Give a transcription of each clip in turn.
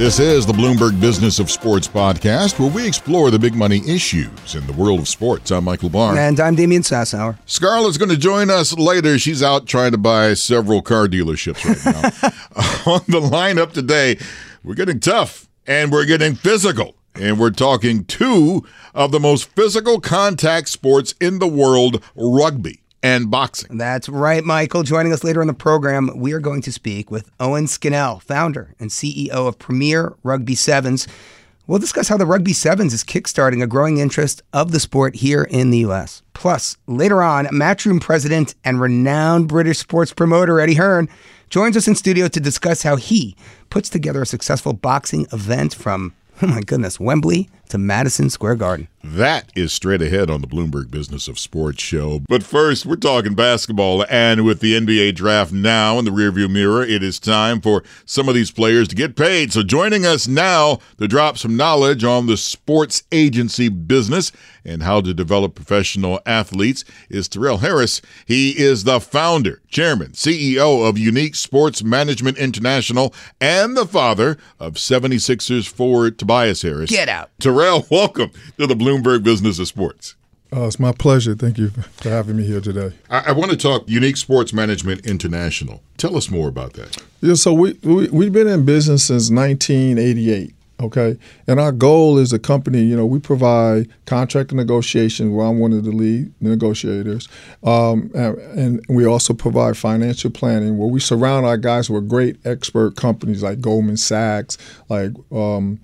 This is the Bloomberg Business of Sports podcast, where we explore the big money issues in the world of sports. I'm Michael Barr. And I'm Damian Sassower. Scarlet's going to join us later. She's out trying to buy several car dealerships right now. On the lineup today, we're getting tough and we're getting physical. And we're talking two of the most physical contact sports in the world rugby and boxing. That's right, Michael. Joining us later in the program, we are going to speak with Owen Scannell, founder and CEO of Premier Rugby Sevens. We'll discuss how the Rugby Sevens is kickstarting a growing interest of the sport here in the U.S. Plus, later on, Matchroom president and renowned British sports promoter Eddie Hearn joins us in studio to discuss how he puts together a successful boxing event from, oh my goodness, Wembley to Madison Square Garden. That is straight ahead on the Bloomberg Business of Sports show. But first, we're talking basketball. And with the NBA draft now in the rearview mirror, it is time for some of these players to get paid. So joining us now to drop some knowledge on the sports agency business and how to develop professional athletes is Torrel Harris. He is the founder, chairman, CEO of Unique Sports Management International and the father of 76ers forward Tobias Harris. Get out. Torrel, welcome to the Bloomberg Business of Sports. Uh, it's my pleasure. Thank you for having me here today. I, I, want to talk Unique Sports Management International. Tell us more about that. Yeah, so we, we we've been in business since 1988. Okay, and our goal is a company, you know, we provide contract negotiation. Where I'm one of the lead negotiators, um, and, and, we also provide financial planning, where we surround our guys with great expert companies like Goldman Sachs, like. Um,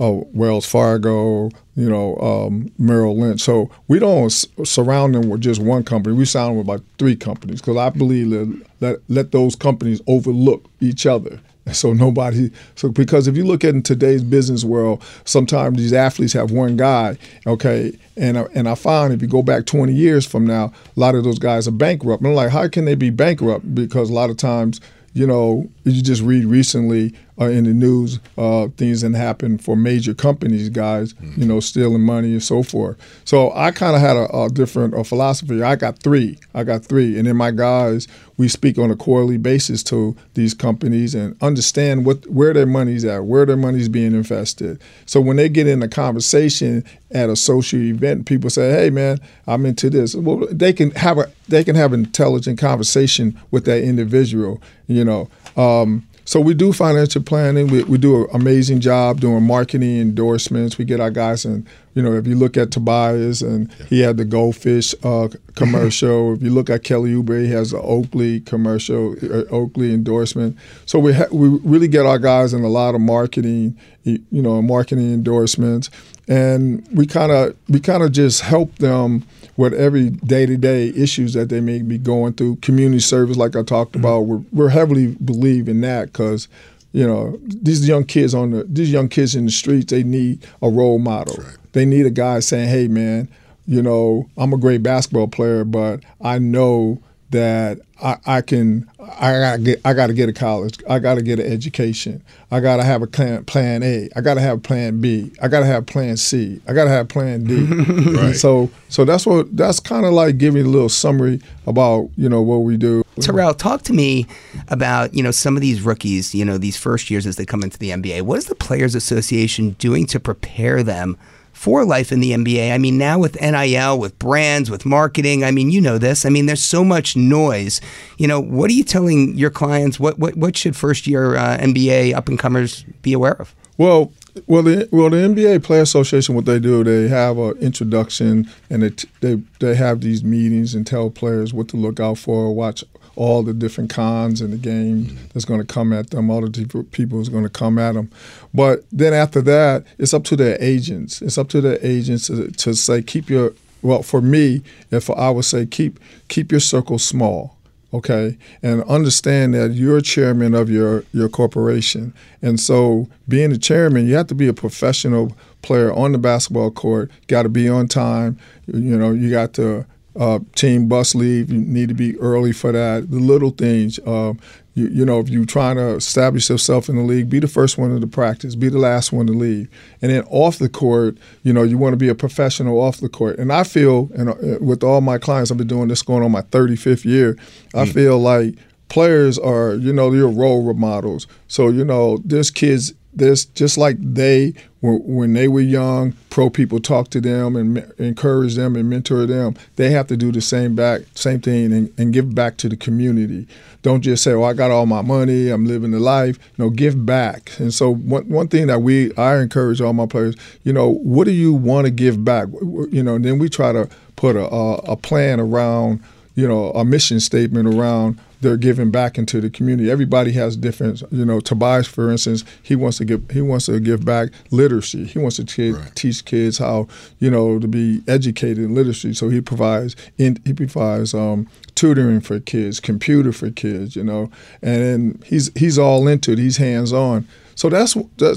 uh, Wells Fargo, you know, um, Merrill Lynch. So we don't surround them with just one company. We surround them with about three companies because I believe that let, let those companies overlook each other. So nobody, so because if you look at in today's business world, sometimes these athletes have one guy, okay, and and I find if you go back 20 years from now, a lot of those guys are bankrupt. And I'm like, how can they be bankrupt? Because a lot of times, you know, you just read recently uh, in the news uh, things that happen for major companies, guys, mm-hmm. you know, stealing money and so forth. So I kind of had a, a different a philosophy. I got three. I got three, and then my guys, we speak on a quarterly basis to these companies and understand what where their money's at, where their money's being invested. So when they get in a conversation at a social event, people say, "Hey, man, I'm into this." Well, they can have a they can have an intelligent conversation with that individual, you know. Um, so we do financial planning. We, we do an amazing job doing marketing endorsements. We get our guys and you know if you look at Tobias and he had the goldfish uh, commercial. if you look at Kelly Oubre, he has the Oakley commercial, uh, Oakley endorsement. So we ha- we really get our guys in a lot of marketing, you know, marketing endorsements, and we kind of we kind of just help them with every day to day issues that they may be going through. Community service, like I talked mm-hmm. about, we're, we're heavily believe in that because you know these young kids on the these young kids in the streets they need a role model. Right. They need a guy saying, "Hey, man." You know, I'm a great basketball player, but I know that I, I can I gotta get I gotta get a college. I gotta get an education. I gotta have a plan, plan A. I gotta have plan B. I gotta have plan C. I gotta have plan D. right. So so that's what that's kind of like giving a little summary about you know what we do. Torrel, talk to me about you know some of these rookies. You know these first years as they come into the NBA. What is the Players Association doing to prepare them? For life in the NBA. I mean, now with NIL, with brands, with marketing, I mean, you know this. I mean, there's so much noise. You know, what are you telling your clients? What what, what should first year uh, NBA up and comers be aware of? Well, well, the well the NBA Player Association, what they do, they have an introduction and they, they they have these meetings and tell players what to look out for, watch all the different cons in the game mm-hmm. that's going to come at them, all the different people who's going to come at them. But then after that, it's up to their agents. It's up to their agents to, to say keep your well for me, if I would say keep keep your circle small okay, and understand that you're chairman of your your corporation, and so being a chairman, you have to be a professional player on the basketball court. Got to be on time. You know, you got to uh, team bus leave. You need to be early for that. The little things. Uh, you, you, know, if you're trying to establish yourself in the league, be the first one to practice, be the last one to leave. And then off the court, you know, you want to be a professional off the court. And I feel, and uh, with all my clients, I've been doing this going on my 35th year, I mm. feel like players are, you know, your role models. So, you know, there's kids this just like they when they were young pro people talk to them and encourage them and mentor them they have to do the same back same thing and, and give back to the community. Don't just say well i got all my money i'm living the life. No give back. And so one, one thing that we i encourage all my players you know what do you want to give back? You know and then we try to put a, a plan around you know a mission statement around they're giving back into the community. Everybody has different, you know. Tobias, for instance, he wants to give he wants to give back literacy. He wants to t- right. teach kids how, you know, to be educated in literacy. So he provides in, he provides um, tutoring for kids, computer for kids, you know, and then he's he's all into it. He's hands on. So that's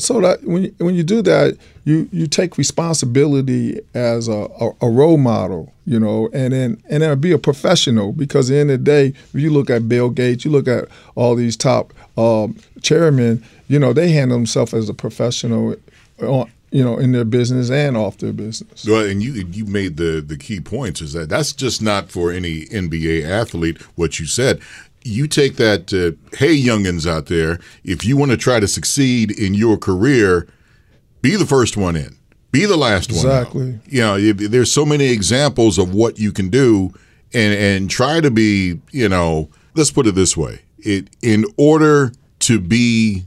so that when you, when you do that, you you take responsibility as a, a, a, role model, you know, and then and then be a professional because at the end of the day, if you look at Bill Gates, you look at all these top um, chairmen, you know, they handle themselves as a professional. Uh, you know, in their business and off their business. Well, and you you made the the key points is that that's just not for any NBA athlete. What you said, you take that, uh, hey, youngins out there, if you want to try to succeed in your career, be the first one in, be the last one exactly. You know, there's so many examples of what you can do, and and try to be, you know, let's put it this way: it in order to be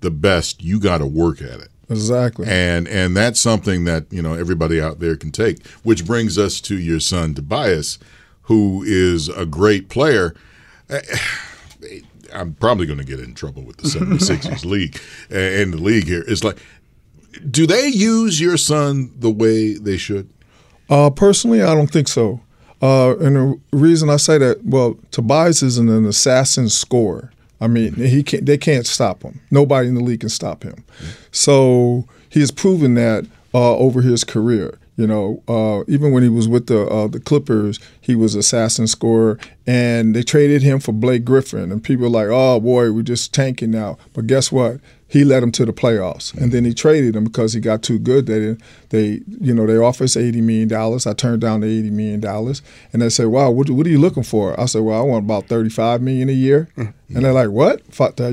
the best, you got to work at it. Exactly. And and that's something that you know everybody out there can take. Which brings us to your son Tobias, who is a great player I'm probably going to get in trouble with the 76ers league and the league here. It's like, do they use your son the way they should? Uh, personally, I don't think so. Uh, and the reason I say that, well, Tobias is an assassin scorer. I mean, he can't, they can't stop him. Nobody in the league can stop him. So he has proven that uh, over his career. You know, uh, even when he was with the uh, the Clippers, he was assassin scorer, and they traded him for Blake Griffin, and people were like, "Oh boy, we're just tanking now." But guess what? He led them to the playoffs, and then he traded him because he got too good. They, they, you know, they offered us eighty million dollars. I turned down the eighty million dollars, and they said, "Wow, what, what, are you looking for?" I said, "Well, I want about thirty-five million a year." Mm-hmm. And they're like, "What?"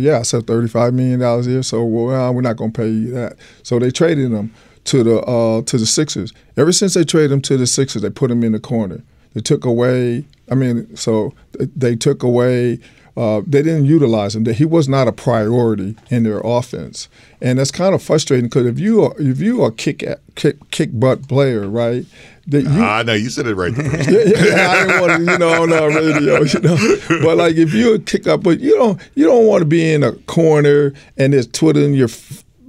Yeah, I said thirty-five million dollars a year. So, well, we're not going to pay you that. So they traded him to the uh, to the Sixers. Ever since they traded him to the Sixers, they put him in the corner. They took away. I mean, so they took away. Uh, they didn't utilize him. He was not a priority in their offense, and that's kind of frustrating because if you are if you are kick kick kick butt player, right? That you, ah, no, you said it right. yeah, yeah, I didn't want to, you know, on the radio, you know. But like, if you a kick up, but you don't, you don't want to be in a corner and there's twiddling your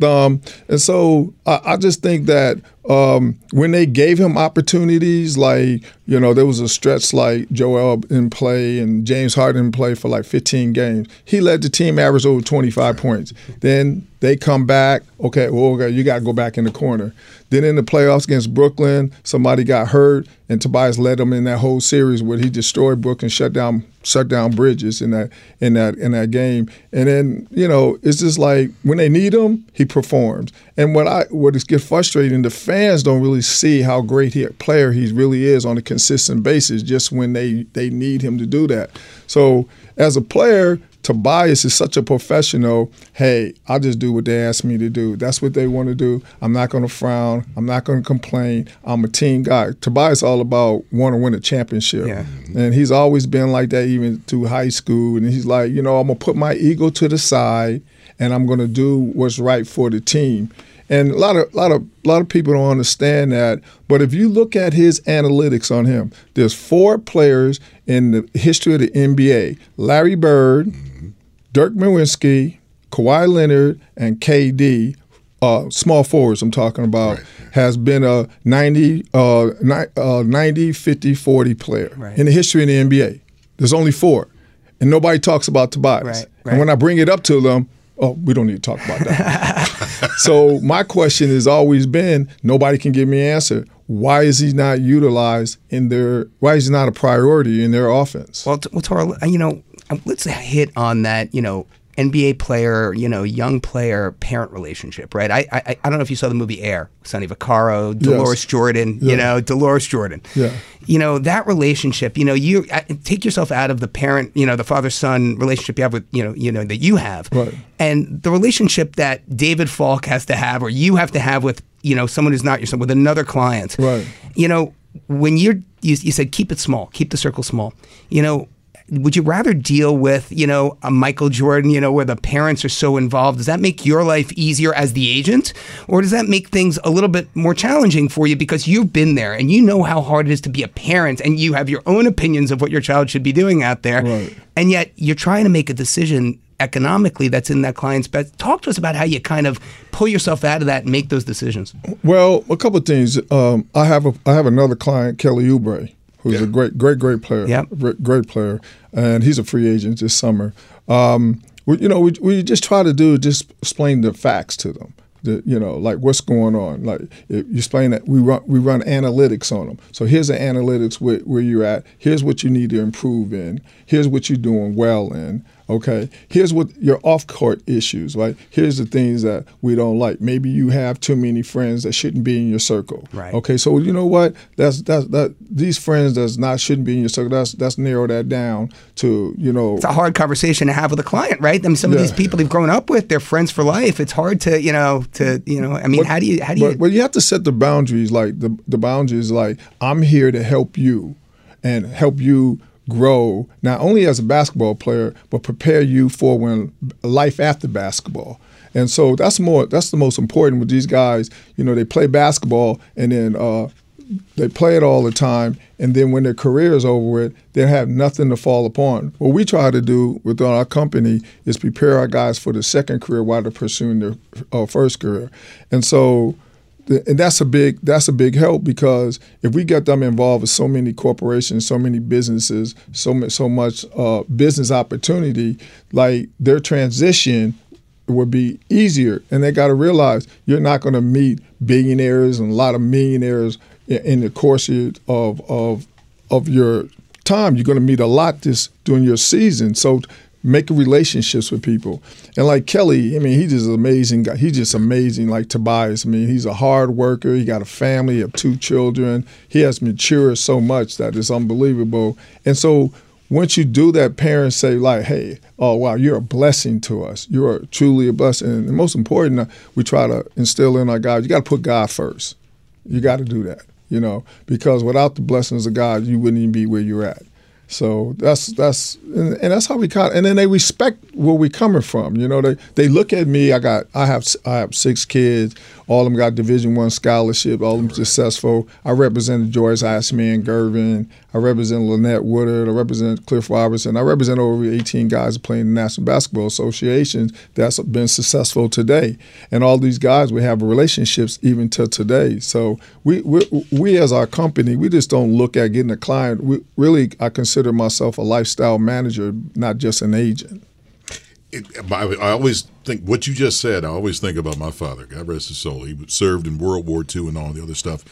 um, and so I, I, just think that um, when they gave him opportunities, like you know, there was a stretch like Joel in play and James Harden play for like 15 games. He led the team average over 25 points. Then they come back. Okay, well, okay, you got to go back in the corner. Then in the playoffs against Brooklyn, somebody got hurt, and Tobias led them in that whole series where he destroyed Brooklyn, shut down shut down Bridges in that in that in that game. And then you know it's just like when they need him, he performs. And what I what is get frustrating, the fans don't really see how great he, a player he really is on a consistent basis. Just when they they need him to do that. So as a player, Tobias is such a professional. Hey, I just do what they ask me to do. That's what they want to do. I'm not going to frown. I'm not going to complain. I'm a team guy. Tobias all about want to win a championship. Yeah. And he's always been like that even through high school. And he's like, you know, I'm going to put my ego to the side and I'm going to do what's right for the team. And a lot of lot of lot of people don't understand that. But if you look at his analytics on him, there's four players in the history of the NBA: Larry Bird, Dirk Nowitzki, Kawhi Leonard, and KD, uh, small forwards I'm talking about, right. has been a 90, uh, 90, 50, 40 player right. in the history of the NBA. There's only four. and nobody talks about Tobias. Right, right. And when I bring it up to them, oh, we don't need to talk about that. so my question has always been, nobody can give me an answer. Why is he not utilized in their? Why is he not a priority in their offense? Well, well, Torrel, you know, let's hit on that. You know, NBA player, you know, young player parent relationship, right? I, I I don't know if you saw the movie Air, Sonny Vaccaro, Deloris Yes. Jordan, you know, Deloris Jordan. Yeah. You know, that relationship, you know, you take yourself out of the parent, you know, the father son relationship you have with, you know, you know, that you have. Right. And the relationship that David Falk has to have or you have to have with, you know, someone who's not your son, with another client. Right. You know, when you're, you, you said keep it small, keep the circle small. You know, would you rather deal with, you know, a Michael Jordan, you know, where the parents are so involved? Does that make your life easier as the agent? Or does that make things a little bit more challenging for you because you've been there and you know how hard it is to be a parent and you have your own opinions of what your child should be doing out there. Right. And yet you're trying to make a decision economically that's in that client's best. Talk to us about how you kind of pull yourself out of that and make those decisions. Well, a couple of things. Um, I have a I have another client, Kelly Oubre, who's a great great great player. Yep. Great, great player, and he's a free agent this summer. Um, we, you know, we, we just try to do just explain the facts to them. The, you know, like what's going on. Like if you explain that we run we run analytics on them. So here's the analytics where, where you're at. Here's what you need to improve in. Here's what you're doing well in. Okay. Here's what your off court issues. Right. Here's the things that we don't like. Maybe you have too many friends that shouldn't be in your circle. Right. Okay. So you know what? That's that's that these friends that's not shouldn't be in your circle. That's that's narrow that down to you know. it's a hard conversation to have with a client, right? I mean, some of these people they've grown up with, they're friends for life. It's hard to, you know, to, you know, I mean, how do you, how do you, But, but you have to set the boundaries. Like the the boundaries, like I'm here to help you, and help you grow not only as a basketball player, but prepare you for when life after basketball. And so that's more. That's the most important with these guys. You know, they play basketball and then. Uh, they play it all the time, and then when their career is over with, they have nothing to fall upon. What we try to do within our company is prepare our guys for the second career while they're pursuing their uh, first career, and so. And that's a big that's a big help because if we get them involved with so many corporations, so many businesses, so much so much uh, business opportunity, like their transition would be easier. And they got to realize you're not going to meet billionaires and a lot of millionaires i- in the course of of of your time. You're going to meet a lot this during your season. So making relationships with people. And like Kelly, I mean, he's just an amazing guy. He's just amazing. Like Tobias, I mean, he's a hard worker. He got a family, have two children. He has matured so much that it's unbelievable. And so once you do that, parents say like, "Hey, oh wow, you're a blessing to us. You are truly a blessing." And the most important, uh, we try to instill in our guys, you got to put God first. You got to do that, you know, because without the blessings of God, you wouldn't even be where you're at. So that's that's and, and that's how we kind and then they respect where we coming from. You know, they they look at me. I got I have I have six kids. All of them got Division One scholarship. All of them successful. I represented George Iceman Gervin. I represent Lynette Woodard. I represent Cliff Robertson. I represent over 18 guys playing the National Basketball Association that's been successful today. And all these guys we have relationships even to today. So we we, we as our company we just don't look at getting a client. We really I consider myself a lifestyle manager, not just an agent. it, I, I always think what you just said. I always think about my father. God rest his soul. He served in World War II and all the other stuff.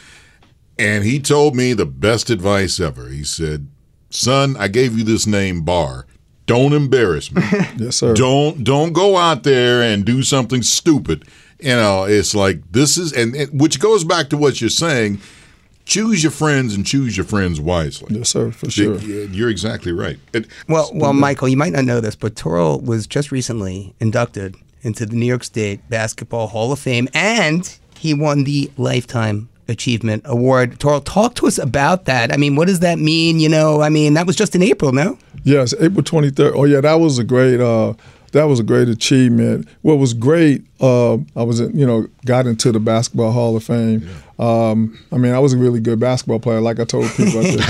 And he told me the best advice ever. He said, "Son, I gave you this name, Barr. Don't embarrass me. Yes, sir. don't don't go out there and do something stupid. You know, it's like this is and, and which goes back to what you're saying. Choose your friends and choose your friends wisely. Yes, sir, for sure. You- You're exactly right. It- Well, well, Michael, you might not know this, but Torrel was just recently inducted into the New York State Basketball Hall of Fame, and he won the Lifetime Achievement Award. Torrel, talk to us about that. I mean, what does that mean? You know, I mean, that was just in April, no? Yes, April twenty third. Oh yeah, that was a great. Uh, that was a great achievement. What was great, uh, I was, you know, got into the Basketball Hall of Fame. Um, I mean, I was a really good basketball player. Like I told people the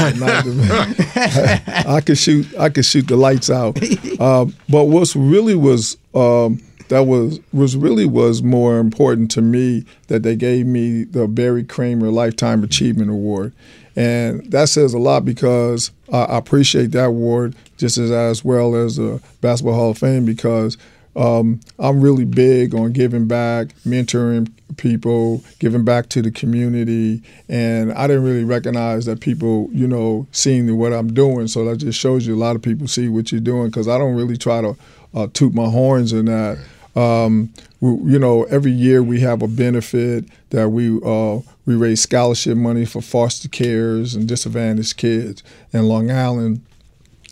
I could shoot. I could shoot the lights out. Uh, but what's really was um, that was was really was more important to me that they gave me the Barry Kramer Lifetime Achievement Award. And that says a lot because I, I appreciate that award just as, as well as the Basketball Hall of Fame because um, I'm really big on giving back, mentoring people, giving back to the community, and I didn't really recognize that people, you know, seeing what I'm doing. So that just shows you a lot of people see what you're doing because I don't really try to uh, toot my horns in that. Um, we, you know, every year we have a benefit that we uh, we raise scholarship money for foster cares and disadvantaged kids in Long Island,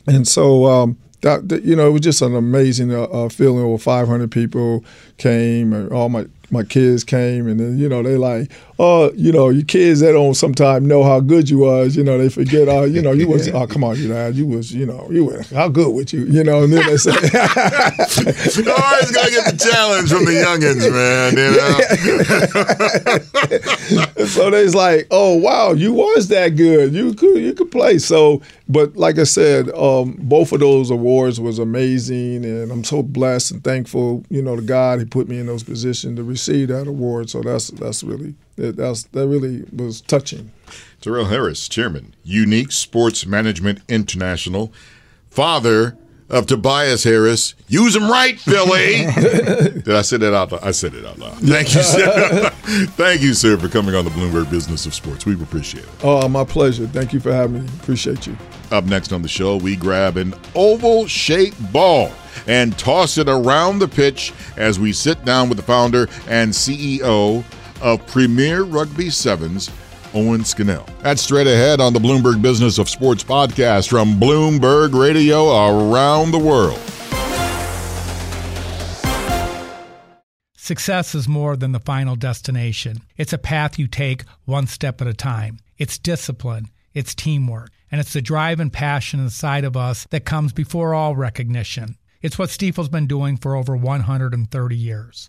and so um, that, that, you know it was just an amazing uh, uh feeling. Over 500 people came, and all my my kids came and then you know they like oh you know your kids they don't sometimes know how good you was you know they forget oh you know you was oh come on you know you was you know you were how good with you you know and then they say always gotta get the challenge from the youngins man you know so they's like oh wow you was that good you could you could play so but like I said um, both of those awards was amazing and I'm so blessed and thankful you know to God he put me in those positions to receive that award. So that's that's really that's that really was touching. Torrel Harris, Chairman, Unique Sports Management International, father of Tobias Harris. Use him right, Philly. Did I say that out loud? I said it out loud. Thank you, sir. Thank you, sir, for coming on the Bloomberg Business of Sports. We appreciate it. Oh, my pleasure. Thank you for having me. Appreciate you. Up next on the show, we grab an oval shaped ball and toss it around the pitch as we sit down with the founder and CEO of Premier Rugby Sevens, Owen Scannell. That's straight ahead on the Bloomberg Business of Sports podcast from Bloomberg Radio around the world. Success is more than the final destination. It's a path you take one step at a time. It's discipline, it's teamwork, and it's the drive and passion inside of us that comes before all recognition. It's what Stifel's been doing for over 130 years.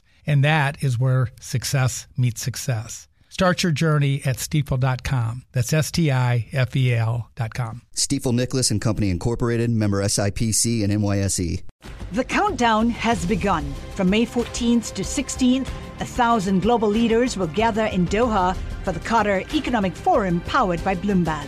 And that is where success meets success. Start your journey at stifel.com. That's S T I F E L.com. Stifel Nicolaus and Company Incorporated, member SIPC and NYSE. The countdown has begun. From May 14th to 16th, a thousand global leaders will gather in Doha for the Qatar Economic Forum powered by Bloomberg.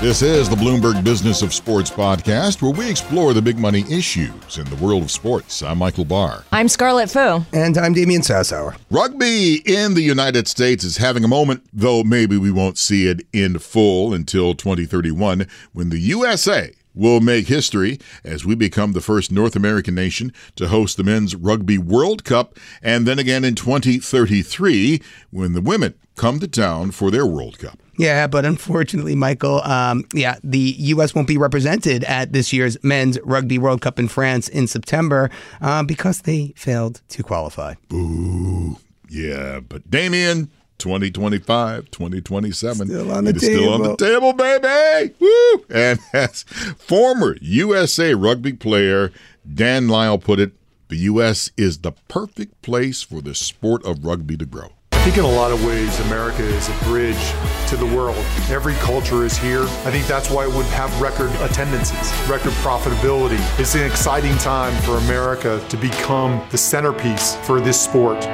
This is the Bloomberg Business of Sports podcast, where we explore the big money issues in the world of sports. I'm Michael Barr. I'm Scarlet Fu. And I'm Damian Sassower. Rugby in the United States is having a moment, though maybe we won't see it in full until 2031 when the USA will make history as we become the first North American nation to host the Men's Rugby World Cup, and then again in 2033 when the women come to town for their World Cup. Yeah, but unfortunately, Michael, um, yeah, the U.S. won't be represented at this year's Men's Rugby World Cup in France in September uh, because they failed to qualify. Boo. Yeah, but Damian, 2025, 2027. Still on the it is still on the table, baby. Woo! And as former USA rugby player Dan Lyle put it, the U.S. is the perfect place for the sport of rugby to grow. I think in a lot of ways, America is a bridge to the world. Every culture is here. I think that's why it would have record attendances, record profitability. It's an exciting time for America to become the centerpiece for this sport.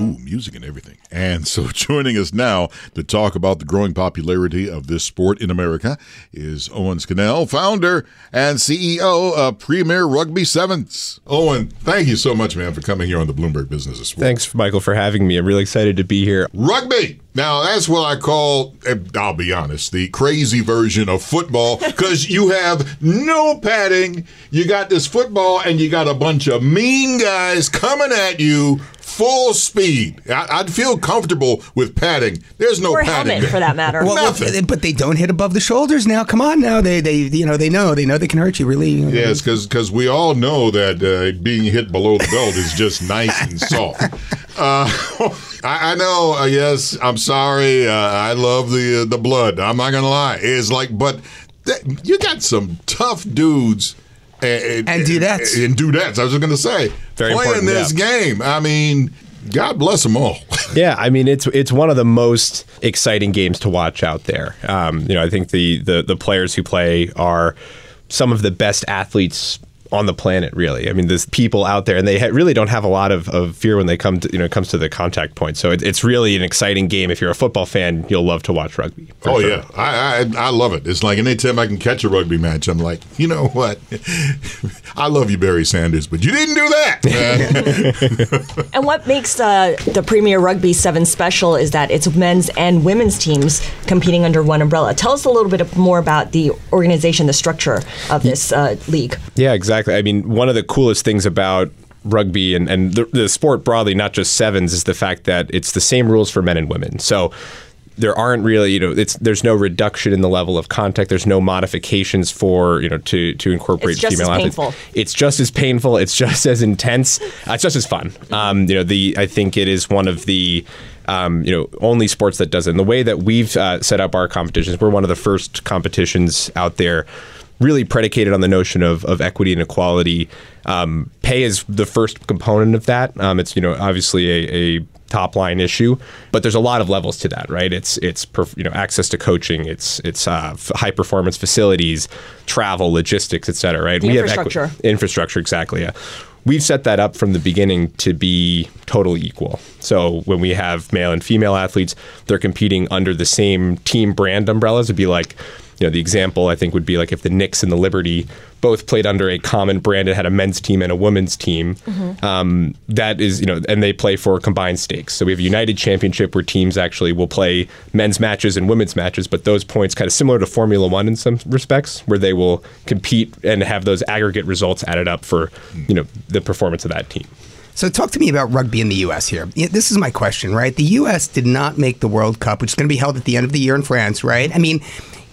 Ooh, music and everything. And so joining us now to talk about the growing popularity of this sport in America is Owen Scannell, founder and CEO of Premier Rugby Sevens. Owen, thank you so much, man, for coming here on the Bloomberg Business of Sports. Thanks, Michael, for having me. I'm really excited to be here. Rugby. Now, that's what I call, eh, I'll be honest, the crazy version of football because you have no padding. You got this football and you got a bunch of mean guys coming at you full speed. I, would feel comfortable with padding. There's no or padding helmet for that matter. Well, Nothing. but they don't hit above the shoulders now. Come on now, they they you know they know they know they can hurt you really. Yes, because we all know that uh, being hit below the belt is just nice and soft. Uh, I, I, know. Uh, yes, I'm sorry. Uh, I love the uh, the blood. I'm not gonna lie. It's like, but th- you got some tough dudes. And, and dudettes. And dudettes. I was just going to say, Very playing this yeah. game. I mean, God bless them all. yeah, I mean it's it's one of the most exciting games to watch out there. Um, you know, I think the, the the players who play are some of the best athletes on the planet really. I mean there's people out there and they ha- really don't have a lot of, of fear when they come to you know comes to the contact point. So it, it's really an exciting game. If you're a football fan you'll love to watch rugby oh sure. yeah. I, I, I love it. It's like anytime i can catch a rugby match i'm like you know what? I love you barry sanders but you didn't do that and what makes uh, the premier rugby 7 special is that it's men's and women's teams competing under one umbrella. Tell us a little bit more about the organization the structure of this uh, league. Yeah exactly Exactly. I mean, one of the coolest things about rugby and, and the, the sport broadly, not just sevens, is the fact that it's the same rules for men and women. So there aren't really, you know, it's there's no reduction in the level of contact. There's no modifications for, you know, to to incorporate it's just female as athletes. Painful. It's just as painful. It's just as intense. Uh, it's just as fun. Um, you know, the I think it is one of the um, you know, only sports that does it. And the way that we've uh, set up our competitions, we're one of the first competitions out there really predicated on the notion of, of equity and equality. Um, pay is the first component of that. Um, it's you know obviously a, a, top line issue, but there's a lot of levels to that, right? It's it's you know access to coaching, it's it's uh, high performance facilities, travel, logistics, et cetera, right? The we infrastructure. have equi- infrastructure exactly. Yeah. We've set that up from the beginning to be totally equal. So when we have male and female athletes, they're competing under the same team brand umbrellas. It'd be like you know, the example I think would be like if the Knicks and the Liberty both played under a common brand and had a men's team and a women's team. Mm-hmm. Um, that is, you know, and they play for combined stakes. So we have a United Championship where teams actually will play men's matches and women's matches, but those points kind of similar to Formula One in some respects, where they will compete and have those aggregate results added up for, you know, the performance of that team. So talk to me about rugby in the U.S. here. This is my question, right? The U.S. did not make the World Cup, which is going to be held at the end of the year in France, right? I mean,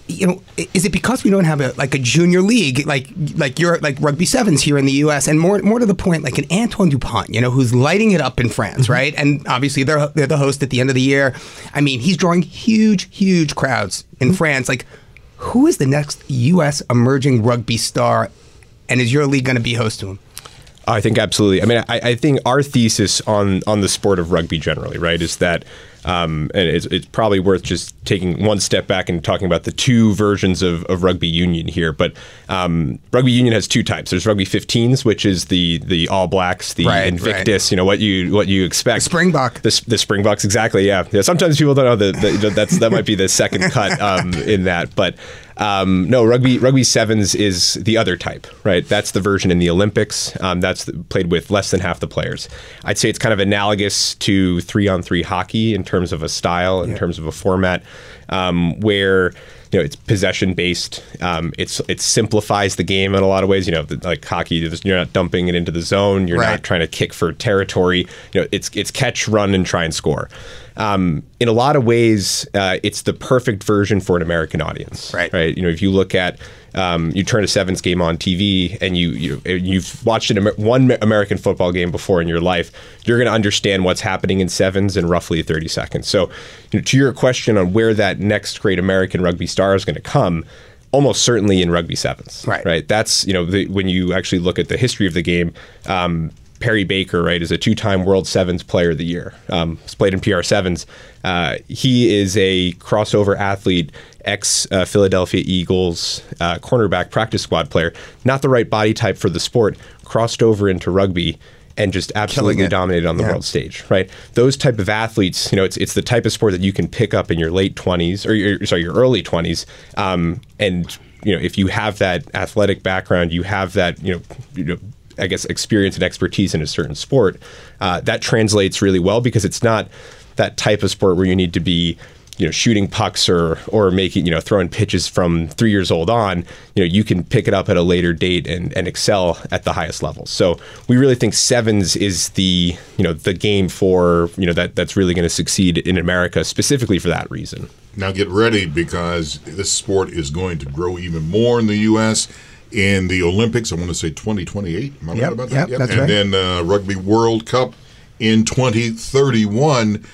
you know, is it because we don't have a like a junior league like like you're like rugby sevens here in the U.S. and more more to the point, like an Antoine Dupont, you know, who's lighting it up in France, mm-hmm. right? And obviously they're they're the host at the end of the year. I mean, he's drawing huge huge crowds in mm-hmm. France. Like, who is the next U.S. emerging rugby star, and is your league going to be host to him? I think absolutely. I mean, I, I think our thesis on on the sport of rugby generally, right, is that um, and it's, it's, probably worth just taking one step back and talking about the two versions of, of rugby union here. But um, rugby union has two types. There's rugby 15s, which is the the All Blacks, the right, Invictus. Right. You know what you what you expect. The Springbok. The, the Springboks, exactly. Yeah. Yeah. Sometimes people don't know that that's that might be the second cut um, in that, but. Um, no, rugby rugby sevens is the other type, right? That's the version in the Olympics. Um, that's played with less than half the players. I'd say it's kind of analogous to three on three hockey in terms of a style, in yeah. terms of a format, um, where you know it's possession based. Um, it's it simplifies the game in a lot of ways. You know, like hockey, you're not dumping it into the zone. You're right. not trying to kick for territory. You know, it's it's catch, run, and try and score. Um, in a lot of ways, uh, it's the perfect version for an American audience. Right. Right. You know, if you look at um, you turn a sevens game on TV and you, you you've watched an, one American football game before in your life, you're going to understand what's happening in sevens in roughly 30 seconds. So, you know, to your question on where that next great American rugby star is going to come, almost certainly in rugby sevens. Right. Right. That's you know the, when you actually look at the history of the game. Um, Perry Baker, right, is a two-time World Sevens Player of the Year. Um, he's played in PR Sevens. Uh, he is a crossover athlete, ex uh, Philadelphia Eagles uh, cornerback practice squad player. Not the right body type for the sport. Crossed over into rugby and just absolutely dominated on the yeah. world stage, right? Those type of athletes, you know, it's it's the type of sport that you can pick up in your late twenties or your, sorry, your early twenties, um, and you know, if you have that athletic background, you have that, you know, you know I guess, experience and expertise in a certain sport, uh, that translates really well because it's not that type of sport where you need to be you know shooting pucks or or making you know throwing pitches from three years old on. You know you can pick it up at a later date and, and excel at the highest levels so we really think sevens is the you know the game for you know that that's really going to succeed in america specifically for that reason. Now get ready because this sport is going to grow even more in the u.s in the olympics i want to say 2028 am i Yep, right about that yep, that's and right. then uh, rugby world cup in 2031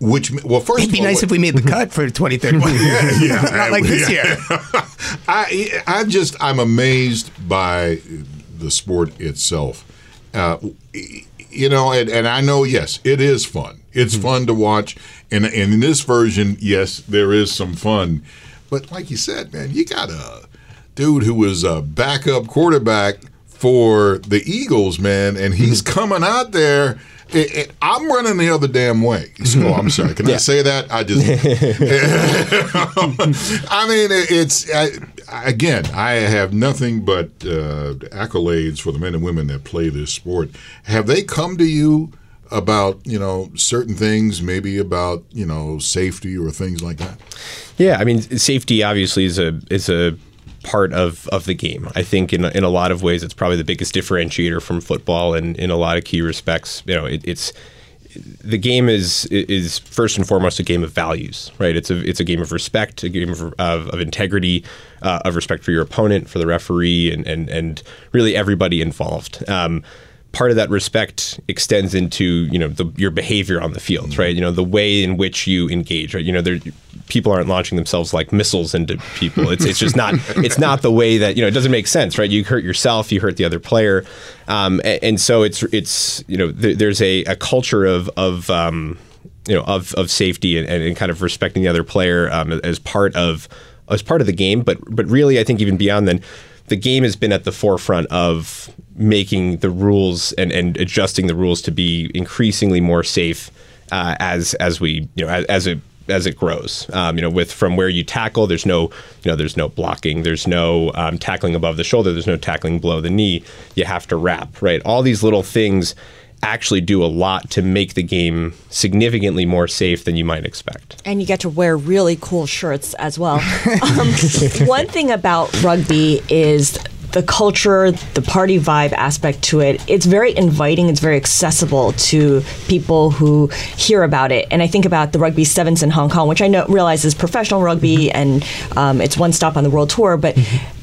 which well first It'd be all, nice if we made the cut for 2031. yeah, yeah. Not like this year. I I just I'm amazed by the sport itself. Uh, you know, and, and I know yes, it is fun. It's fun to watch, and and in this version, yes, there is some fun. But like you said, man, you got a dude who was a backup quarterback for the Eagles, man, and he's coming out there. It, it, I'm running the other damn way. So I'm sorry. Can I say that? I just. I mean, it, it's I, again. I have nothing but uh, accolades for the men and women that play this sport. Have they come to you about you know certain things, maybe about you know safety or things like that? Yeah, I mean, safety obviously is a is a part of, of the game. I think in in a lot of ways, it's probably the biggest differentiator from football, and in a lot of key respects, you know, it, it's the game is is first and foremost a game of values, right? It's a it's a game of respect, a game of of, of integrity, uh, of respect for your opponent, for the referee, and and and really everybody involved. Um, part of that respect extends into you know the, your behavior on the field, right? You know the way in which you engage, right? You know, there, people aren't launching themselves like missiles into people. It's it's just not it's not the way that you know it doesn't make sense, right? You hurt yourself, you hurt the other player, um, and, and so it's it's you know th- there's a, a culture of of um, you know of of safety and, and kind of respecting the other player um, as part of as part of the game, but but really I think even beyond then the game has been at the forefront of making the rules and, and adjusting the rules to be increasingly more safe uh, as as we you know as, as it as it grows. Um, you know, with from where you tackle, there's no you know there's no blocking, there's no um, tackling above the shoulder, there's no tackling below the knee. You have to wrap right. All these little things actually do a lot to make the game significantly more safe than you might expect. And you get to wear really cool shirts as well. um, one thing about rugby is the culture, the party vibe aspect to it. It's very inviting. It's very accessible to people who hear about it. And I think about the rugby sevens in Hong Kong, which I know realize is professional rugby and um, it's one stop on the world tour. But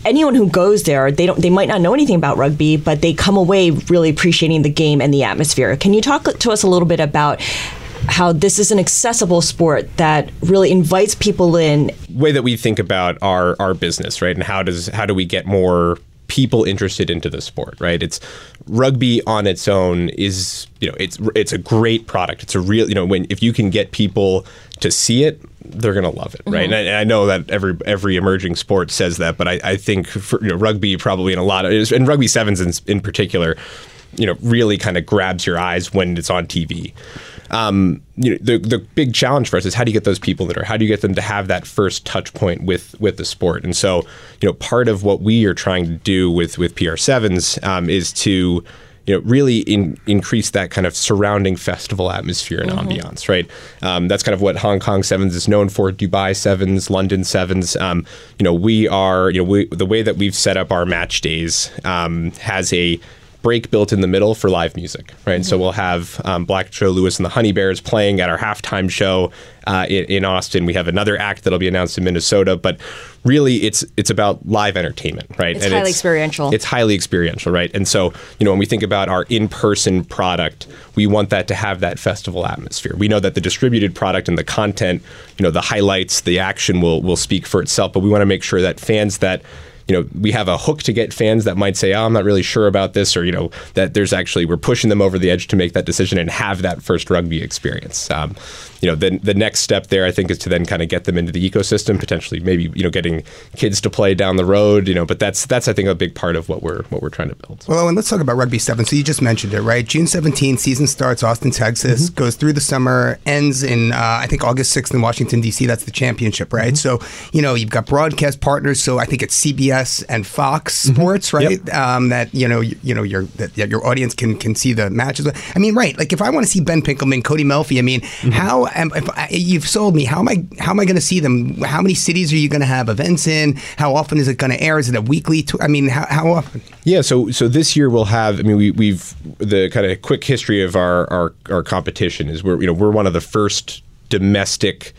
anyone who goes there, they don't, they might not know anything about rugby, but they come away really appreciating the game and the atmosphere. Can you talk to us a little bit about? How this is an accessible sport that really invites people in. Way that we think about our our business, right, and how does how do we get more people interested into the sport, right? It's rugby on its own is you know it's it's a great product. It's a real you know when if you can get people to see it, they're gonna love it, right? Mhm. And, I, and I know that every every emerging sport says that, but I, I think for, you know, rugby probably in a lot of and rugby sevens in, in particular, you know, really kind of grabs your eyes when it's on TV. Um, you know, the the big challenge for us is how do you get those people that are how do you get them to have that first touch point with with the sport? And so, you know, part of what we are trying to do with with PR sevens um, is to you know, really in, increase that kind of surrounding festival atmosphere and ambiance, right? Um, that's kind of what Hong Kong Sevens is known for. Dubai Sevens, London Sevens. Um, you know, we are, you know, we, the way that we've set up our match days um, has a break built in the middle for live music, right? And so we'll have um, Black Joe Lewis and the Honey Bears playing at our halftime show uh, in, in Austin. We have another act that'll be announced in Minnesota, but really, it's it's about live entertainment, right? It's highly experiential. It's highly experiential, right? And so, you know, when we think about our in-person product, we want that to have that festival atmosphere. We know that the distributed product and the content, you know, the highlights, the action will will speak for itself, but we want to make sure that fans that you know, we have a hook to get fans that might say, oh, I'm not really sure about this, or, you know, that there's actually, we're pushing them over the edge to make that decision and have that first rugby experience. Um, you know, then the next step there, I think, is to then kind of get them into the ecosystem, potentially maybe, you know, getting kids to play down the road, you know, but that's, that's, I think, a big part of what we're, what we're trying to build. Well, and let's talk about Rugby 7. So you just mentioned it, right? June 17th, season starts Austin, Texas, goes through the summer, ends in, uh, I think, August 6th in Washington, D.C. That's the championship, right? So, you know, you've got broadcast partners. So I think it's CBS, and Fox Sports, right? Yep. Um, that you know, you, you know, your that, your audience can can see the matches. I mean, right? Like if I want to see Ben Pinkelman, Cody Melphy, I mean, mm-hmm. how am if I, you've sold me? How am I how am I going to see them? How many cities are you going to have events in? How often is it going to air? Is it a weekly? I mean, how, how often? Yeah, so so this year we'll have. I mean, we, we've the kind of quick history of our, our our competition is we're you know we're one of the first domestic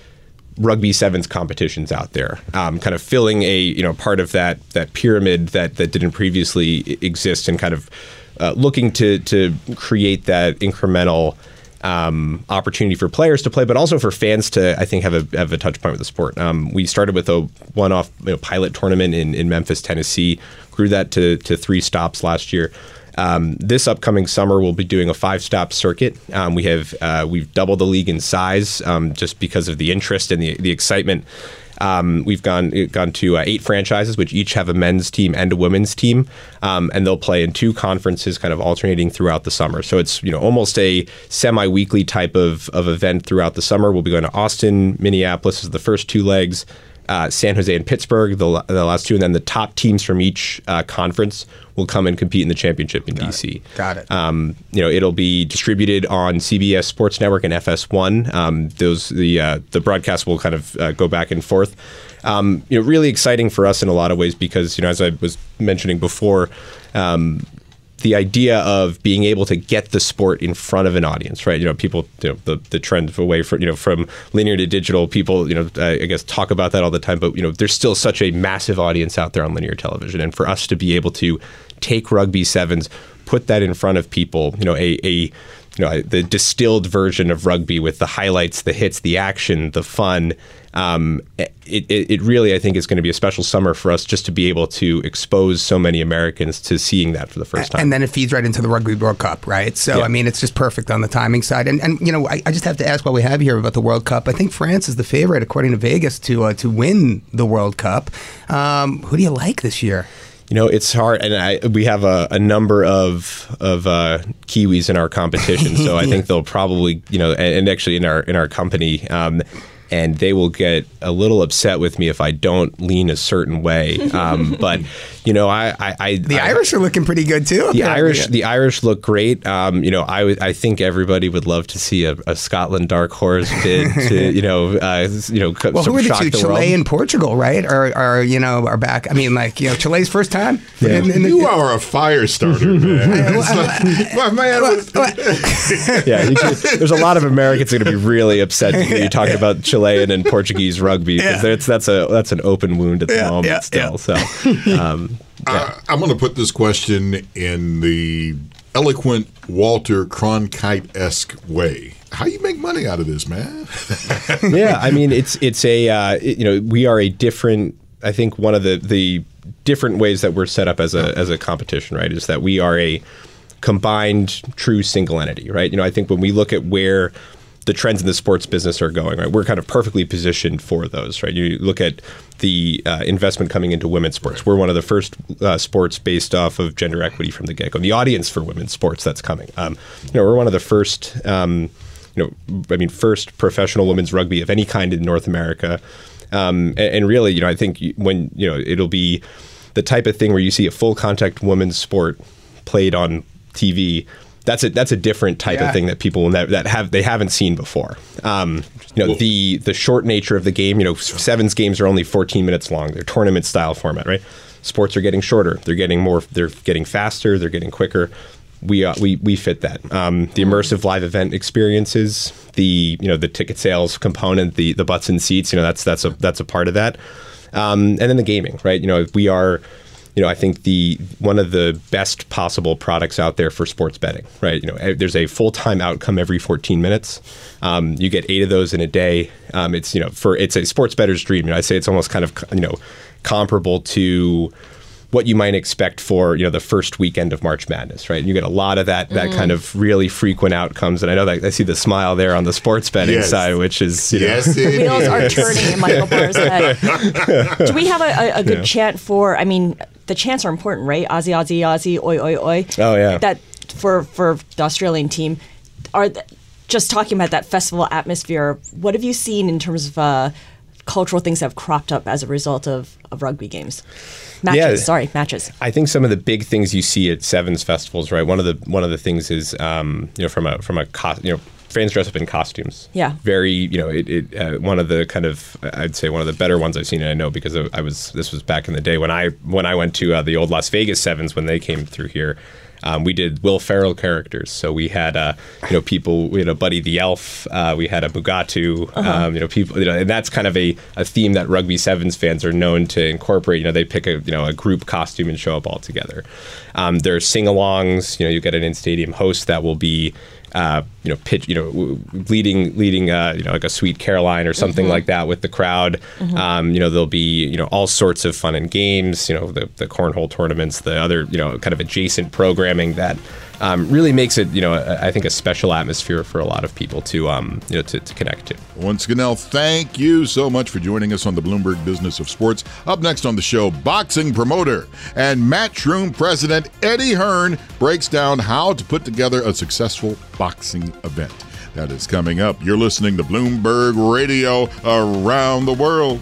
rugby sevens competitions out there, um, kind of filling a you know part of that that pyramid that that didn't previously exist, and kind of uh, looking to to create that incremental. Um, opportunity for players to play, but also for fans to, I think, have a have a touch point with the sport. Um, we started with a one-off you know, pilot tournament in, in Memphis, Tennessee, grew that to to three stops last year. Um, this upcoming summer, we'll be doing a five-stop circuit. Um, we have uh, we've doubled the league in size um, just because of the interest and the the excitement. Um, we've gone gone to uh, eight franchises, which each have a men's team and a women's team, um, and they'll play in two conferences, kind of alternating throughout the summer. So it's you know almost a semi-weekly type of of event throughout the summer. We'll be going to Austin, Minneapolis is the first two legs uh, San Jose and Pittsburgh, the, the last two, and then the top teams from each uh, conference will come and compete in the championship in Got DC. It. Got it. Um, you know, it'll be distributed on CBS Sports Network and FS1. Um, those the uh, the broadcast will kind of uh, go back and forth. Um, you know, really exciting for us in a lot of ways because you know, as I was mentioning before, um, the idea of being able to get the sport in front of an audience, right? You know, people, you know, the, the trend away from, you know, from linear to digital, people, you know, I, I guess talk about that all the time, but, you know, there's still such a massive audience out there on linear television. And for us to be able to take rugby sevens, put that in front of people, you know, a, a you know, the distilled version of rugby with the highlights, the hits, the action, the fun. Um, it, it, it, really, I think, is going to be a special summer for us just to be able to expose so many Americans to seeing that for the first time. And then it feeds right into the Rugby World Cup, right? So, yeah. I mean, it's just perfect on the timing side. And, and you know, I, I, just have to ask while we have here about the World Cup. I think France is the favorite, according to Vegas, to uh, to win the World Cup. Um, who do you like this year? you know, it's hard, and I, we have a, a number of of uh, Kiwis in our competition, so I think they'll probably, you know, and, and actually in our in our company, um, and they will get a little upset with me if I don't lean a certain way. Um, but you know, I, I, I the I, Irish are looking pretty good too. The Irish, the Irish look great. Um, you know, I, I think everybody would love to see a, a Scotland dark horse bid to you know, uh, you know, well, who are the two? The Chile world. and Portugal, right? Are, are you know are back? I mean, like you know, Chile's first time. Yeah. In, in the, you are a fire starter, man. my man yeah, can, there's a lot of Americans going to be really upset to hear you talking about Chilean and Portuguese rugby because yeah. that's a that's an open wound at the yeah, moment yeah, still. So. Um, uh, I'm going to put this question in the eloquent Walter Cronkite esque way. How you make money out of this, man? yeah, I mean it's it's a uh, it, you know we are a different. I think one of the the different ways that we're set up as a as a competition, right, is that we are a combined true single entity, right? You know, I think when we look at where the trends in the sports business are going, right? We're kind of perfectly positioned for those, right? You look at the uh, investment coming into women's sports. We're one of the first uh, sports based off of gender equity from the get go. The audience for women's sports that's coming. Um, you know, we're one of the first. Um, you know, I mean, first professional women's rugby of any kind in North America, um, and, and, really, you know, I think when you know it'll be the type of thing where you see a full contact women's sport played on TV that's a that's a different type yeah. of thing that people never, that have they haven't seen before. Um, you know, the the short nature of the game. You know, sevens games are only 14 minutes long. They're tournament style format, right? Sports are getting shorter. They're getting more. They're getting faster. They're getting quicker. We uh, we we fit that. Um, the immersive live event experiences, the you know the ticket sales component, the the butts and seats. You know, that's that's a that's a part of that. Um, and then the gaming, right? You know, we are you know, I think the one of the best possible products out there for sports betting, right? You know, eh, there's a full time outcome every 14 minutes. Um, you get eight of those in a day. Um, it's you know, for it's a sports better's dream. You know, I say it's almost kind of you know comparable to what you might expect for you know the first weekend of March Madness, right? And you get a lot of that that mm. kind of really frequent outcomes, and I know that I see the smile there on the sports betting yes. side, which is you yes, know, wheels are turning in Michael Barr's head. Do we have a, a, a good yeah. chant for? I mean, the chants are important, right? Aussie, Aussie, Aussie, oi, oi, oi. Oh yeah. That for for the Australian team are. Th- just talking about that festival atmosphere, what have you seen in terms of uh, cultural things that have cropped up as a result of, of rugby games? Matches, Yeah. sorry, matches. I think some of the big things you see at sevens festivals, right? One of the one of the things is um, you know from a from a cost you know fans dress up in costumes. Yeah. Very you know it, it uh, one of the kind of I'd say one of the better ones I've seen. And I know because I was this was back in the day when I when I went to uh, the old Las Vegas sevens when they came through here. Um, we did Will Ferrell characters, so we had uh, you know people. We had a Buddy the Elf. Uh, we had a Mugatu. Um, you know people. You know, and that's kind of a, a theme that rugby sevens fans are known to incorporate. You know, they pick a you know a group costume and show up all together. Um, there's sing-alongs. You know, you get an in-stadium host that will be uh, you know, pitch, you know, w- leading, leading, uh, you know, like a Sweet Caroline or something like that with the crowd. Um, you know, there'll be, you know, all sorts of fun and games. You know, the the cornhole tournaments, the other, you know, kind of adjacent programming that um, really makes it, you know, a, I think a special atmosphere for a lot of people to, um, you know, to, to connect to. Owen Scannell, thank you so much for joining us on the Bloomberg Business of Sports. Up next on the show, boxing promoter and Matchroom president Eddie Hearn breaks down how to put together a successful boxing event. That is coming up. You're listening to Bloomberg Radio around the world.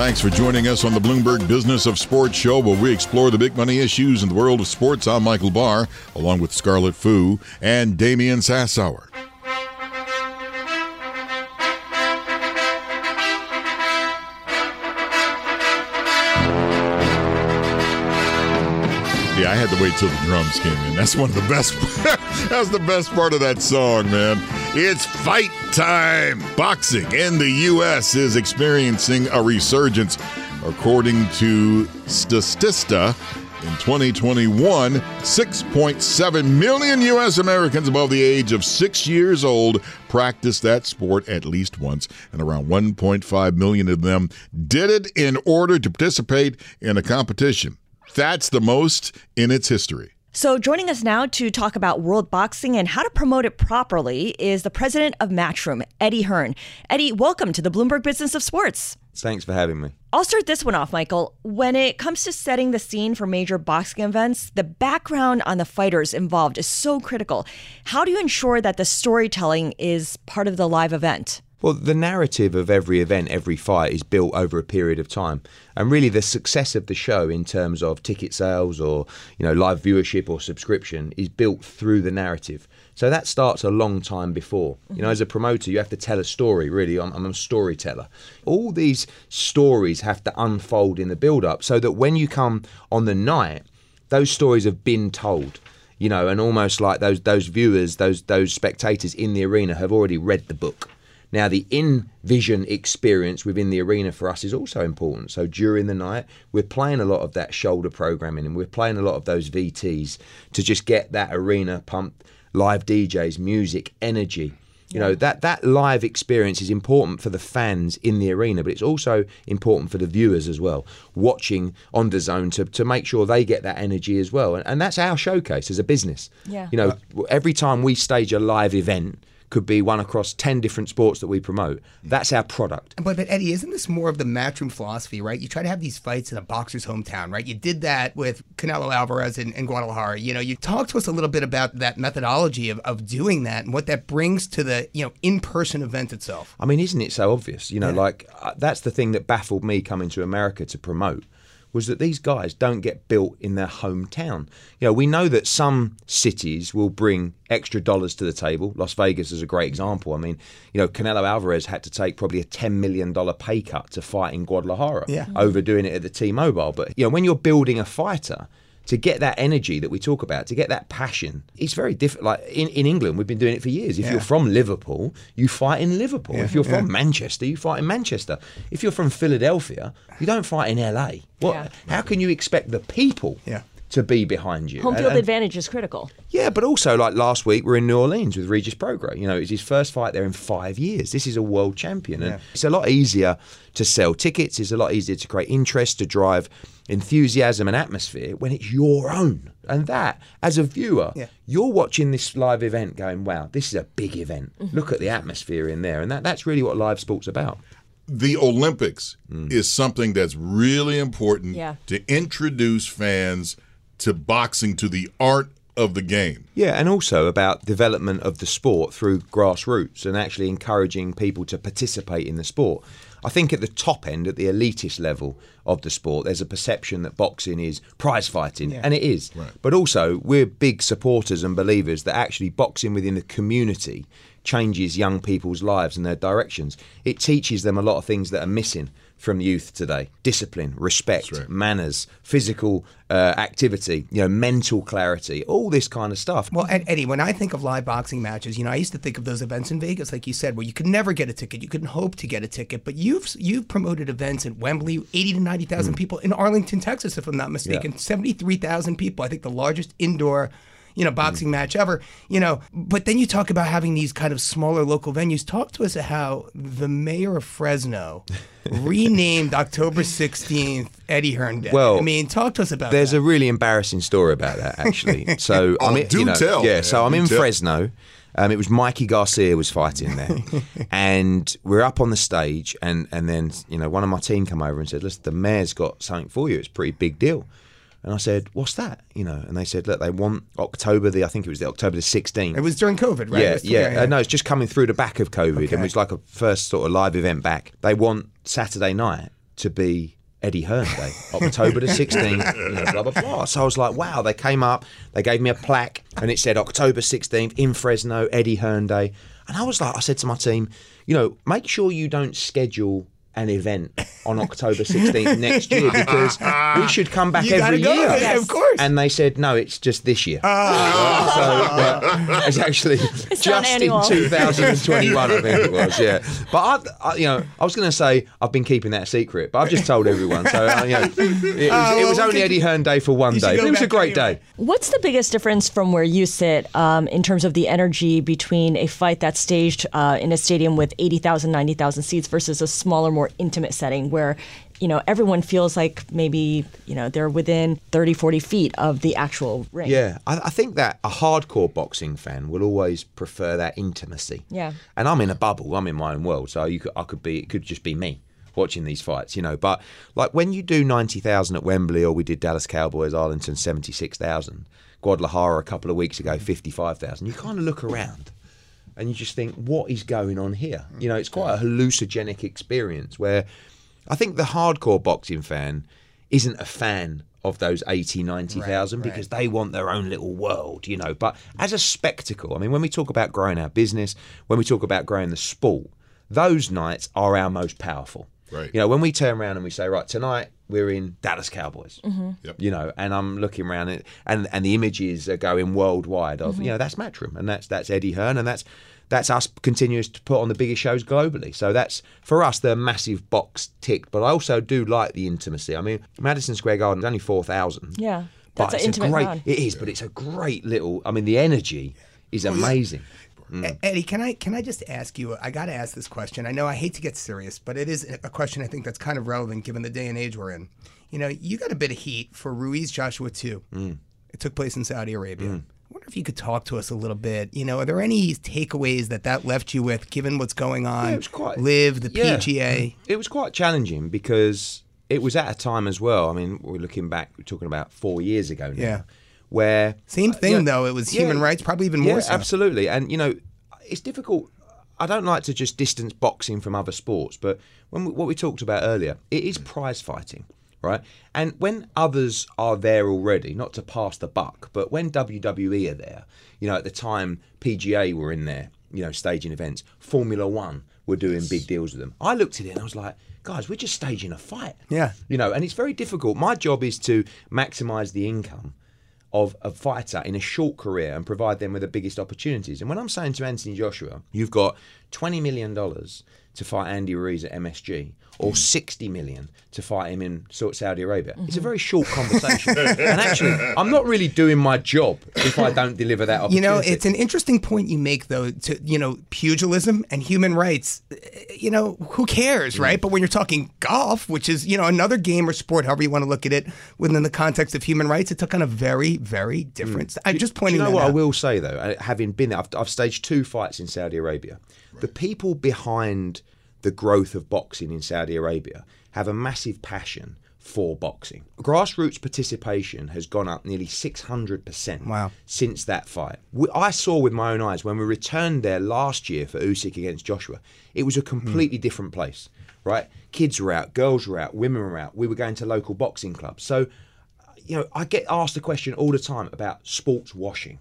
Thanks for joining us on the Bloomberg Business of Sports show, where we explore the big money issues in the world of sports. I'm Michael Barr, along with Scarlet Fu and Damian Sassower. I had to wait till the drums came in. That's one of the best. that's the best part of that song, man. It's fight time. Boxing in the U.S. is experiencing a resurgence, according to Statista. In 2021, 6.7 million U.S. Americans above the age of six years old practiced that sport at least once, and around 1.5 million of them did it in order to participate in a competition. That's the most in its history. So, joining us now to talk about world boxing and how to promote it properly is the president of Matchroom, Eddie Hearn. Eddie, welcome to the Bloomberg Business of Sports. Thanks for having me. I'll start this one off, Michael. When it comes to setting the scene for major boxing events, the background on the fighters involved is so critical. How do you ensure that the storytelling is part of the live event? Well, the narrative of every event, every fight is built over a period of time. And really the success of the show in terms of ticket sales or, you know, live viewership or subscription is built through the narrative. So that starts a long time before. You know, mm-hmm. as a promoter, you have to tell a story, really. I'm, I'm a storyteller. All these stories have to unfold in the build up so that when you come on the night, those stories have been told you know, and almost like those those viewers, those those spectators in the arena have already read the book. Now, the in vision experience within the arena for us is also important. So, during the night, we're playing a lot of that shoulder programming and we're playing a lot of those VTs to just get that arena pumped, live DJs, music, energy. You know, that, that live experience is important for the fans in the arena, but it's also important for the viewers as well, watching on DAZN to, to make sure they get that energy as well. And, and that's our showcase as a business. Yeah. You know, uh, every time we stage a live event, could be one across 10 different sports that we promote. That's our product. But, but Eddie, isn't this more of the matchroom philosophy, right? You try to have these fights in a boxer's hometown, right? You did that with Canelo Alvarez in, in Guadalajara. You know, you talk to us a little bit about that methodology of, of doing that and what that brings to the, you know, in-person event itself. I mean, isn't it so obvious? You know, like uh, that's the thing that baffled me coming to America to promote was that these guys don't get built in their hometown. You know, we know that some cities will bring extra dollars to the table. Las Vegas is a great example. I mean, you know, Canelo Alvarez had to take probably a $10 million pay cut to fight in Guadalajara Yeah. over doing it at the T-Mobile. But, you know, when you're building a fighter, to get that energy that we talk about, to get that passion, it's very different. Like in, in England, we've been doing it for years. If Yeah. you're from Liverpool, you fight in Liverpool. Yeah, if you're from yeah. Manchester, you fight in Manchester. If you're from Philadelphia, you don't fight in LA. What? How can you expect the people Yeah. To be behind you? Home field and- advantage is critical. yeah, but also like last week we're in New Orleans with Regis Prograis. You know, it's his first fight there in five years. This is a world champion, and Yeah. it's a lot easier to sell tickets. It's a lot easier to create interest, to drive enthusiasm and atmosphere when it's your own. And that, as a viewer, Yeah. you're watching this live event, going, "Wow, this is a big event. Mm-hmm. Look at the atmosphere in there," and that, that's really what live sports about. the Olympics mm. is something that's really important Yeah. to introduce fans to boxing, to the art of the game. Yeah, and also about development of the sport through grassroots and actually encouraging people to participate in the sport. I think at the top end, at the elitist level of the sport, there's a perception that boxing is prize fighting, Yeah. and it is. But also, we're big supporters and believers that actually boxing within the community changes young people's lives and their directions. It teaches them a lot of things that are missing from youth today discipline, respect, manners, physical uh, activity, you know, mental clarity, all this kind of stuff. Well, Eddie, when I think of live boxing matches, you know, I used to think of those events in Vegas, like you said, where you could never get a ticket, you couldn't hope to get a ticket. But you've you've promoted events at Wembley, eighty to ninety thousand Mm. people in Arlington, Texas, if I'm not mistaken, seventy three thousand people. I think the largest indoor. You know, boxing Mm. match ever. You know, but then you talk about having these kind of smaller local venues. Talk to us about how the mayor of Fresno renamed October 16th Eddie Hearn Day. Well, I mean, talk to us about that. There's that. a really embarrassing story about that, actually. So Oh, I'm in, do you know, tell. Yeah, so I'm do in tell. Fresno. Um, it was Mikey Garcia was fighting there, and we're up on the stage, and and then you know one of my team come over and said, "Listen, the mayor's got something for you. It's a pretty big deal." And I said, "What's that?" You know, and they said, "Look, they want October the I think it was the October the 16th." It was during COVID, right? It Yeah, was- yeah. Uh, no, it's just coming through the back of COVID, Okay. and it's like a first sort of live event back. They want Saturday night to be Eddie Hearn Day, October the 16th, you know, blah, blah, blah. So I was like, wow, they came up, they gave me a plaque, and it said October 16th in Fresno, Eddie Hearn Day. And I was like, I said to my team, you know, make sure you don't schedule an event on October 16th next year because we should come back You every go, year. yeah, of course. And they said, no, it's just this year. Ah. so but it's actually not just in 2021, I think it was. Yeah, but I, I you know, I was going to say I've been keeping that secret, but I've just told everyone. So uh, you know, it was, it Oh, was well, only Eddie Hearn Day for one day, but it was a great anyway. day. What's the biggest difference from where you sit um, in terms of the energy between a fight that's staged uh, in a stadium with 80,000, 90,000 seats versus a smaller, more intimate setting where, you know, everyone feels like maybe, you know, they're within 30, 40 feet of the actual ring? Yeah, I, I think that a hardcore boxing fan will always prefer that intimacy. Yeah. And I'm in a bubble. I'm in my own world, so you could, I could be. It could just be me watching these fights, you know. But like when you do ninety thousand at Wembley, or we did Dallas Cowboys Arlington seventy six thousand, Guadalajara a couple of weeks ago fifty five thousand. You kind of look around. And you just think, what is going on here? You know, it's quite a hallucinogenic experience where I think the hardcore boxing fan isn't a fan of those 80, 90,000 because they want their own little world, you know. But as a spectacle, I mean, when we talk about growing our business, when we talk about growing the sport, those nights are our most powerful. Right. You know, when we turn around and we say, right, tonight we're in Dallas Cowboys, mm-hmm. Yep. you know, and I'm looking around it, and and the images are going worldwide of, mm-hmm. you know, that's Matchroom and that's that's Eddie Hearn and that's that's us continues to put on the biggest shows globally. So that's for us the massive box ticked. But I also do like the intimacy. I mean, Madison Square Garden is only four thousand. Yeah. But That's an it's a intimate great. crowd. It is, but it's a great little. I mean, the energy is amazing. E- mm. Eddie, can I can I just ask you? I got to ask this question. I know I hate to get serious, but it is a question I think that's kind of relevant given the day and age we're in. You know, you got a bit of heat for Ruiz Joshua two. Mm. It took place in Saudi Arabia. I wonder if you could talk to us a little bit. You know, are there any takeaways that that left you with, given what's going on? Yeah, it was quite- Live the Yeah. PGA. It was quite challenging because it was at a time as well. I mean, we're looking back, we're talking about four years ago now. Yeah. Where Same uh, thing yeah, though. It was yeah, human rights, probably even more so. absolutely. And you know, it's difficult. I don't like to just distance boxing from other sports, but when we, what we talked about earlier, it is prize fighting, right? And when others are there already, not to pass the buck, but when WWE are there, you know, at the time PGA were in there, you know, staging events, Formula One were doing big deals with them. I looked at it and I was like, guys, we're just staging a fight. Yeah. You know, and it's very difficult. My job is to maximize the income of a fighter in a short career and provide them with the biggest opportunities. And when I'm saying to Anthony Joshua, you've got $20 million to fight Andy Ruiz at MSG or 60 million to fight him in Saudi Arabia. It's a very short conversation. and actually, I'm not really doing my job if I don't deliver that opportunity. You know, it's an interesting point you make, though. To you know, pugilism and human rights. You know, who cares, Mm. right? But when you're talking golf, which is you know another game or sport, however you want to look at it, within the context of human rights, it took on a very, very different. I'm just Do pointing. you know what out. I will say though? uh, Having been there, I've, I've staged two fights in Saudi Arabia. The people behind the growth of boxing in Saudi Arabia have a massive passion for boxing. Grassroots participation has gone up nearly 600% Wow. since that fight. We, I saw with my own eyes when we returned there last year for Usyk against Joshua, it was a completely hmm. different place, right? Kids were out, girls were out, women were out. We were going to local boxing clubs. So, you know, I get asked the question all the time about sports washing.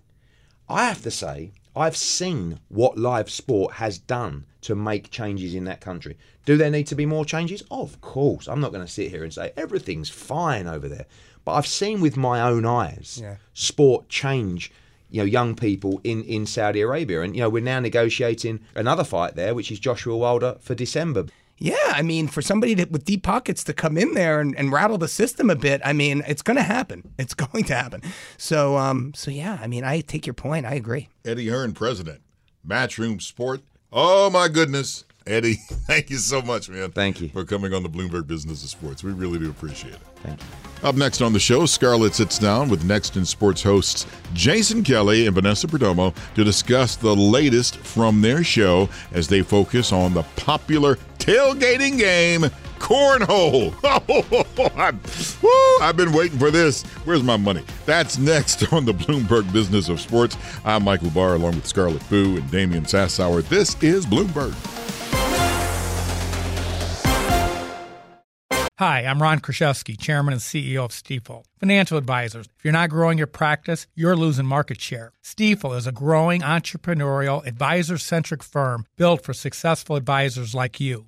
I have to say, I've seen what live sport has done to make changes in that country. Do there need to be more changes? Of course. I'm not going to sit here and say everything's fine over there. But I've seen with my own eyes Yeah. sport change you know young people in in Saudi Arabia and you know we're now negotiating another fight there which is Joshua Wilder for December. Yeah, I mean, for somebody to, with deep pockets to come in there and, and rattle the system a bit, I mean, it's going to happen. It's going to happen. So, um, so yeah, I mean, I take your point. I agree. Eddie Hearn, president, Matchroom Sport. Oh my goodness, Eddie! Thank you so much, man. Thank you for coming on the Bloomberg Business of Sports. We really do appreciate it. Thank you. Up next on the show, Scarlet sits down with Next in Sports hosts Jason Kelly and Vanessa Perdomo to discuss the latest from their show as they focus on the popular tailgating game, Cornhole. I've, been waiting for this. Where's my money? That's next on the Bloomberg Business of Sports. I'm Michael Barr along with Scarlet Fu and Damian Sassower. This is Bloomberg. Hi, I'm Ron Kruszewski, Chairman and CEO of Stifel. Financial advisors, if you're not growing your practice, you're losing market share. Stifel is a growing entrepreneurial, advisor centric firm built for successful advisors like you.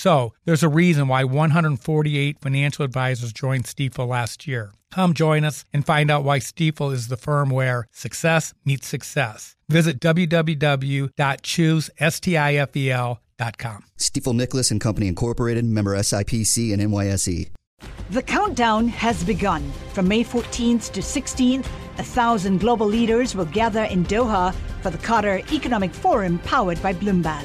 So, there's a reason why 148 financial advisors joined Stifel last year. Come join us and find out why Stifel is the firm where success meets success. Visit www.choosestifel.com. Stifel Nicolaus and Company Incorporated, member SIPC and NYSE. The countdown has begun. From May 14th to 16th, a thousand global leaders will gather in Doha for the Qatar Economic Forum powered by Bloomberg.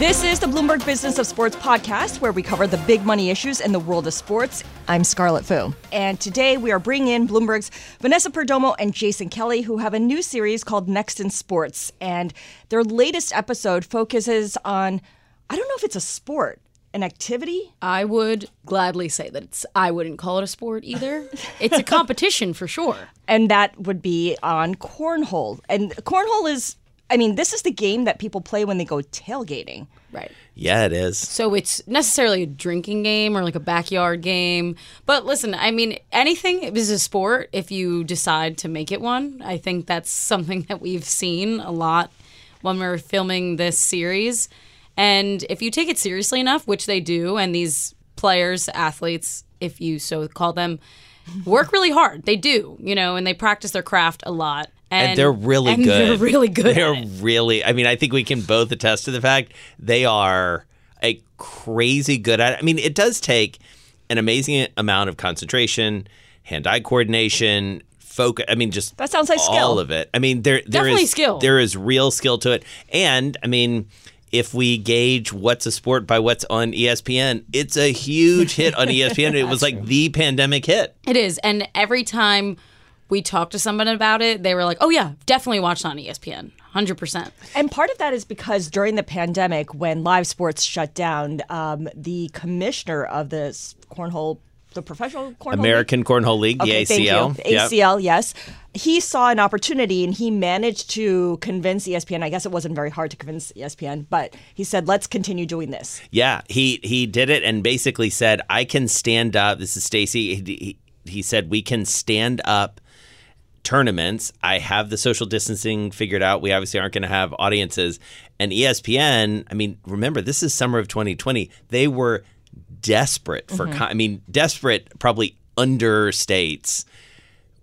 This is the Bloomberg Business of Sports podcast, where we cover the big money issues in the world of sports. I'm Scarlet Fu. And today we are bringing in Bloomberg's Vanessa Perdomo and Jason Kelly, who have a new series called Next in Sports. And their latest episode focuses on, I don't know if it's a sport, an activity? I would gladly say that it's. I wouldn't call it a sport either. it's a competition for sure. And that would be on cornhole. And cornhole is, I mean, this is the game that people play when they go tailgating. Right. Yeah, it is. So it's necessarily a drinking game or like a backyard game. But listen, I mean, anything is a sport if you decide to make it one. I think that's something that we've seen a lot when we're filming this series. And if you take it seriously enough, which they do, and these players, athletes, if you so call them, work really hard. They do, you know, and they practice their craft a lot. And, they're really and good. They're really good. They're really. I mean, I think we can both attest to the fact they are a crazy good at. it. I mean, it does take an amazing amount of concentration, hand-eye coordination, focus. I mean, just That sounds like skill. all of it. I mean, there there Definitely is- skill. There is real skill to it, and I mean. If we gauge what's a sport by what's on ESPN, it's a huge hit on ESPN. It was like the pandemic hit. It is. And every time we talked to someone about it, they were like, oh, yeah, definitely watch it on ESPN. 100%. And part of that is because during the pandemic, when live sports shut down, um, the commissioner of the cornhole, the professional cornhole American Cornhole League, the Okay, thank you. ACL. Yep. ACL, yes. He saw an opportunity and he managed to convince ESPN. I guess it wasn't very hard to convince ESPN, but he said, let's continue doing this. Yeah, he he did it and basically said, "I can stand up." This is Stacy. He, he, he said, "We can stand up tournaments. I have the social distancing figured out. We obviously aren't going to have audiences. And ESPN, I mean, remember, this is summer of 2020. They were desperate for, Mhm. con- I mean, desperate probably understates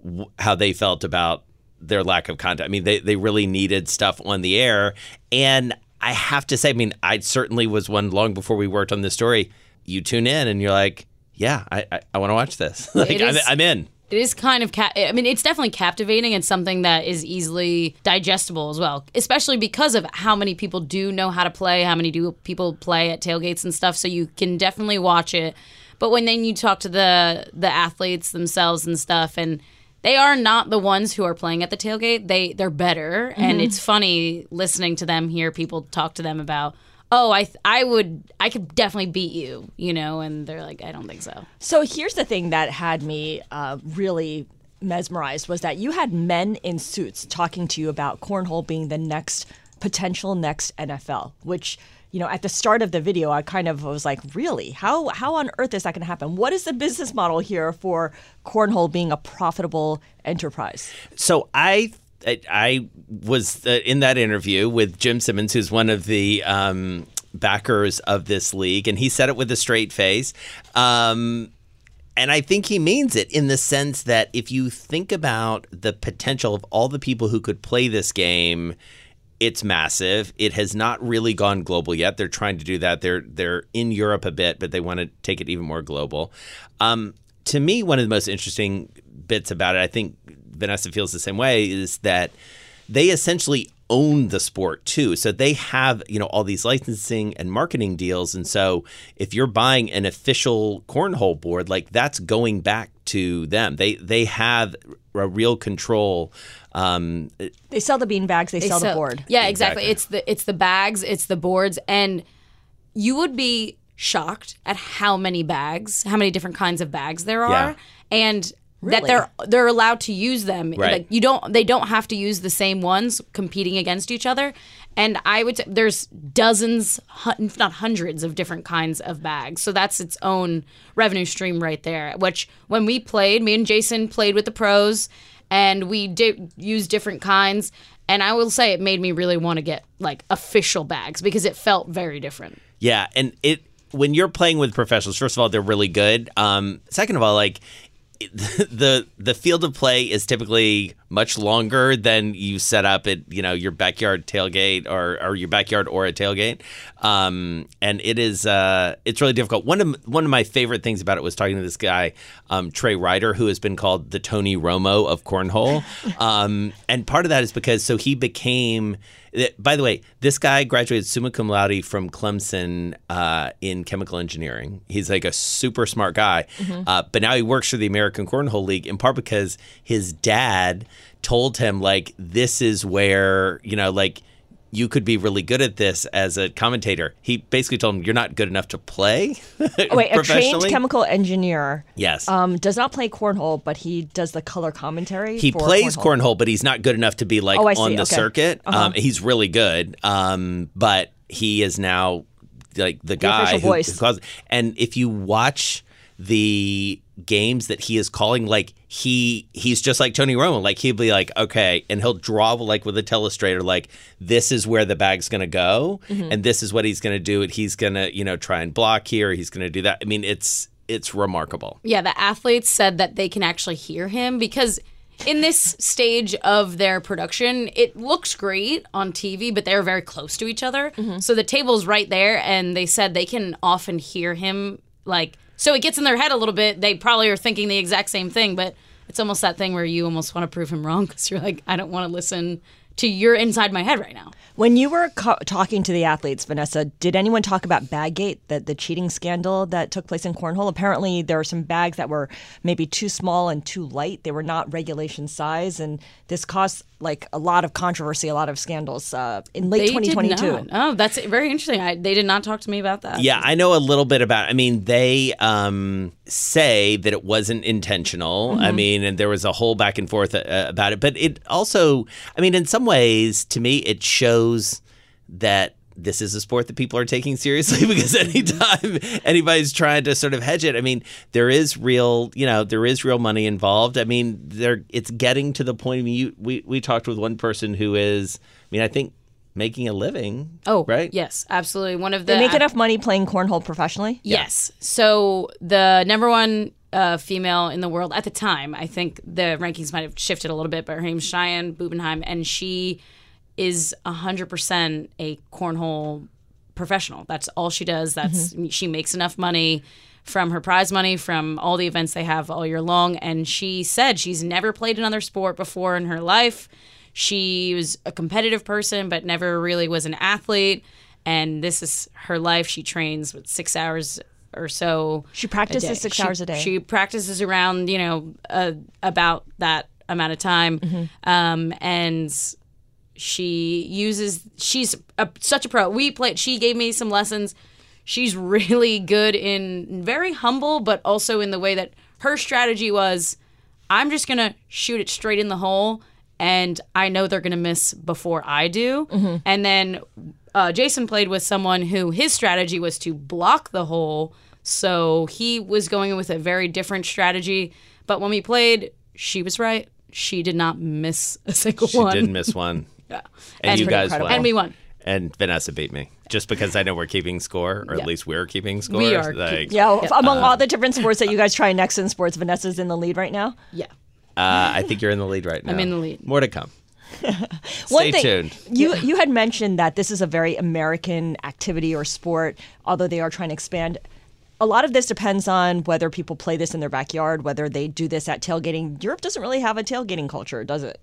w- how they felt about their lack of content. I mean, they, they really needed stuff on the air. And I have to say, I mean, I certainly was one long before we worked on this story. You tune in and you're like, yeah, I, I, I want to watch this. like, It I'm, I'm in. It is kind of, ca- I mean, it's definitely captivating and something that is easily digestible as well, especially because of how many people do know how to play, how many do people play at tailgates and stuff. So you can definitely watch it. But when then you talk to the the athletes themselves and stuff, and they are not the ones who are playing at the tailgate. They they're better, and Mhm. it's funny listening to them hear people talk to them about. Oh, I th- I would I could definitely beat you, you know, and they're like, I don't think so. So here's the thing that had me uh, really mesmerized was that you had men in suits talking to you about cornhole being the next potential next NFL, which you know at the start of the video I kind of was like, really? How how on earth is that going to happen? What is the business model here for cornhole being a profitable enterprise? So I I, I was uh, in that interview with Jim Simmons, who's one of the um, backers of this league, and he said it with a straight face. Um, and I think he means it in the sense that if you think about the potential of all the people who could play this game, it's massive. It has not really gone global yet. They're trying to do that. They're they're in Europe a bit, but they want to take it even more global. Um, to me, one of the most interesting bits about it, I think Vanessa feels the same way, is that they essentially own the sport too. So they have, you know, all these licensing and marketing deals. And so if you're buying an official cornhole board, like that's going back to them. They they have a real control. Um, They sell the bean bags, they, sell, the board. Yeah, exactly. It's the it's the bags, it's the boards, and you would be shocked at how many bags, how many different kinds of bags there are, Yeah. and Really? that they're they're allowed to use them. Right. Like you don't they don't have to use the same ones competing against each other. And I would say there's dozens, if not hundreds, of different kinds of bags. So that's its own revenue stream right there. Which when we played, me and Jason played with the pros, and we did use different kinds. And I will say it made me really want to get like official bags because it felt very different. Yeah, and it when you're playing with professionals, first of all, they're really good. Um, second of all, like the the field of play is typically much longer than you set up at you know your backyard tailgate or, or your backyard or a tailgate, um, and it is uh, it's really difficult. One of one of my favorite things about it was talking to this guy um, Trey Ryder, who has been called the Tony Romo of cornhole, um, and part of that is because so he became. By the way, this guy graduated summa cum laude from Clemson uh, in chemical engineering. He's like a super smart guy, Mhm. uh, but now he works for the American Cornhole League in part because his dad told him like this is where you know like you could be really good at this as a commentator. He basically told him you're not good enough to play. Oh, wait, a trained chemical engineer. Yes. Um, does not play cornhole, but he does the color commentary. He plays cornhole. but he's not good enough to be like Oh, on see. the Okay. circuit. Uh-huh. Um, he's really good, um, but he is now like the guy who, voice. who. And if you watch the games that he is calling, like he he's just like Tony Romo. Like he'll be like, okay, and he'll draw like with a telestrator, like this is where the bag's gonna go, Mhm. and this is what he's gonna do. And he's gonna you know try and block here. He's gonna do that. I mean, it's it's remarkable. Yeah, the athletes said that they can actually hear him because in this stage of their production, it looks great on TV, but they're very close to each other. So the table's right there, and they said they can often hear him. Like, so it gets in their head a little bit. They probably are thinking the exact same thing, but it's almost that thing where you almost want to prove him wrong because you're like, I don't want to listen to your inside my head right now. When you were co- talking to the athletes, Vanessa, did anyone talk about Baggate, the, the cheating scandal that took place in Cornhole? Apparently, there were some bags that were maybe too small and too light. They were not regulation size, and this caused like a lot of controversy, a lot of scandals uh, in late They did 2022. not. Oh, that's very interesting. I, they did not talk to me about that. Yeah, I know a little bit about. I mean, they um, say that it wasn't intentional. I Mhm. mean, and there was a whole back and forth uh, about it. But it also, I mean, in some ways, to me, it shows that this is a sport that people are taking seriously because anytime anybody's trying to sort of hedge it, I mean, there is real, you know, there is real money involved. I mean, there it's getting to the point. I mean, you, we we talked with one person who is, I mean, I think making a living. Oh, right. Yes, absolutely. One of the They make enough money playing cornhole professionally. Yes. So the number one uh, female in the world at the time, I think the rankings might have shifted a little bit, but her name's Cheyenne Bubenheim, and she is 100% a cornhole professional. That's all she does. That's she makes enough money from her prize money from all the events they have all year long and she said she's never played another sport before in her life. She was a competitive person but never really was an athlete and this is her life. She trains with 6 hours or so. She practices day. six She- hours a day. She practices around, you know, uh, about that amount of time. Mm-hmm. Um, and she uses she's a, such a pro. We played she gave me some lessons. She's really good in very humble but also in the way that her strategy was i'm just gonna shoot it straight in the hole and i know they're gonna miss before i do. Mm-hmm. and then uh, jason played with someone who his strategy was to block the hole. So he was going with a very different strategy. But when we played she was right. She did not miss a single She one. didn't miss one. Yeah. And, And you pretty guys incredible. won. And we won. And Vanessa beat me just because I know we're keeping score, or Yeah. at least we're keeping score. We are Like, Yeah, among uh, all the different sports that you guys try next in sports, Vanessa's in the lead right now. Yeah. uh, I think you're in the lead right now. I'm in the lead. More to come. One Stay thing, tuned. You you had mentioned that this is a very American activity or sport, although they are trying to expand. A lot of this depends on whether people play this in their backyard, whether they do this at tailgating. Europe doesn't really have a tailgating culture, does it?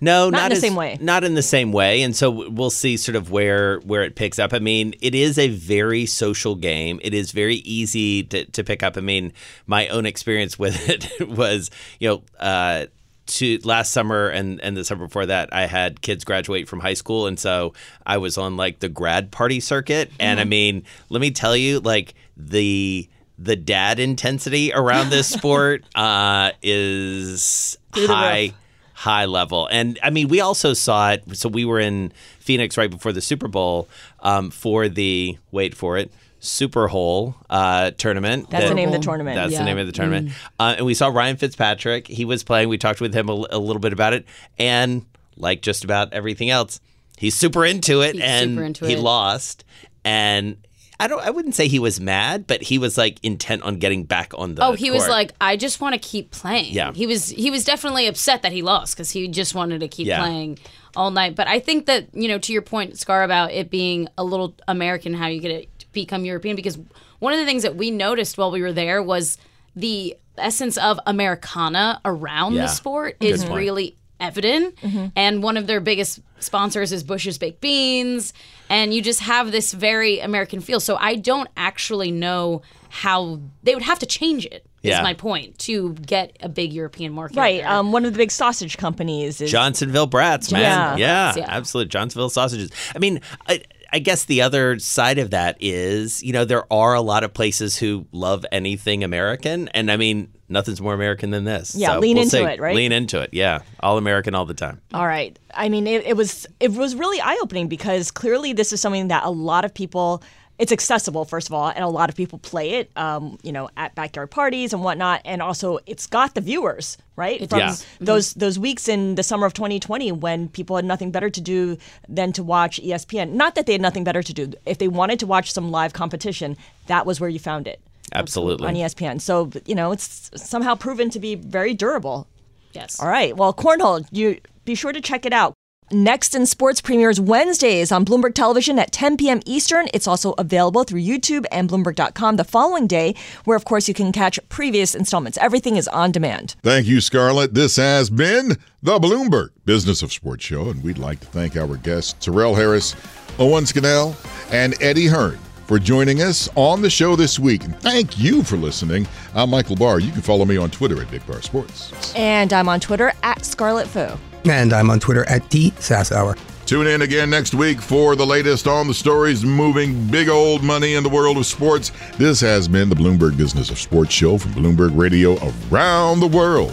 No, Not not, in the as- same way. Not in the same way, and so we'll see sort of where where it picks up. I mean, it is a very social game. It is very easy to, to pick up. I mean, my own experience with it was, you know. Uh, to last summer and, and the summer before that, I had kids graduate from high school, and so I was on like the grad party circuit. And I Mm-hmm. Mhm. mean, let me tell you, like the the dad intensity around this sport uh, is high high level. And I mean, we also saw it. So we were in Phoenix right before the Super Bowl um, for the wait for it. Super Hole uh, tournament. That's the name of the tournament. That's Yeah. the name of the tournament. Mm. Uh, and we saw Ryan Fitzpatrick. He was playing. We talked with him a, a little bit about it. And like just about everything else, he's super into it. He's and super into he it. lost. And I don't. I wouldn't say he was mad, but he was like intent on getting back on the. oh, he was like, I just want to keep playing. Yeah. He was he was definitely upset that he lost because he just wanted to keep Yeah. playing all night. But I think that you know, to your point, Scar, about it being a little American, how you get it to become European, because one of the things that we noticed while we were there was the essence of Americana around Yeah. the sport is really evident. And one of their biggest sponsors is Bush's Baked Beans. And you just have this very American feel. So I don't actually know how they would have to change it. Is Yeah. Is my point to get a big European market. Right. Um, one of the big sausage companies is Johnsonville brats, man. Yeah. Yeah, Yeah. absolute Johnsonville sausages. I mean, I, I guess the other side of that is, you know, there are a lot of places who love anything American, and I mean, nothing's more American than this. Yeah, So lean we'll into see. it, right? Lean into it. Yeah, all American all the time. All right. I mean, it, it was it was really eye opening because clearly this is something that a lot of people. It's accessible, first of all, and a lot of people play it, um, you know, at backyard parties and whatnot. And also, it's got the viewers, right? It From does. those those weeks in the summer of 2020 when people had nothing better to do than to watch ESPN. Not that they had nothing better to do. If they wanted to watch some live competition, that was where you found it Absolutely. on ESPN. So you know, it's somehow proven to be very durable. Yes. All right. Well, cornhole, you be sure to check it out. Next in Sports premieres Wednesdays on Bloomberg Television at 10 p.m. Eastern. It's also available through YouTube and Bloomberg.com the following day, where, of course, you can catch previous installments. Everything is on demand. Thank you, Scarlet. This has been the Bloomberg Business of Sports Show, and we'd like to thank our guests, Torrel Harris, Owen Scannell, and Eddie Hearn for joining us on the show this week. And thank you for listening. I'm Michael Barr. You can follow me on Twitter at Big Bar Sports. And I'm on Twitter at Scarlet Fu. And I'm on Twitter at T Sassower. Tune in again next week for the latest on the stories moving big old money in the world of sports. This has been the Bloomberg Business of Sports show from Bloomberg Radio around the world.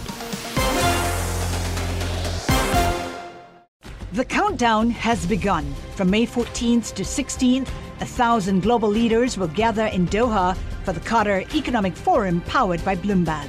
The countdown countdown has begun. From May 14th to 16th, a thousand global leaders will gather in Doha for the Qatar Economic Forum powered by Bloomberg.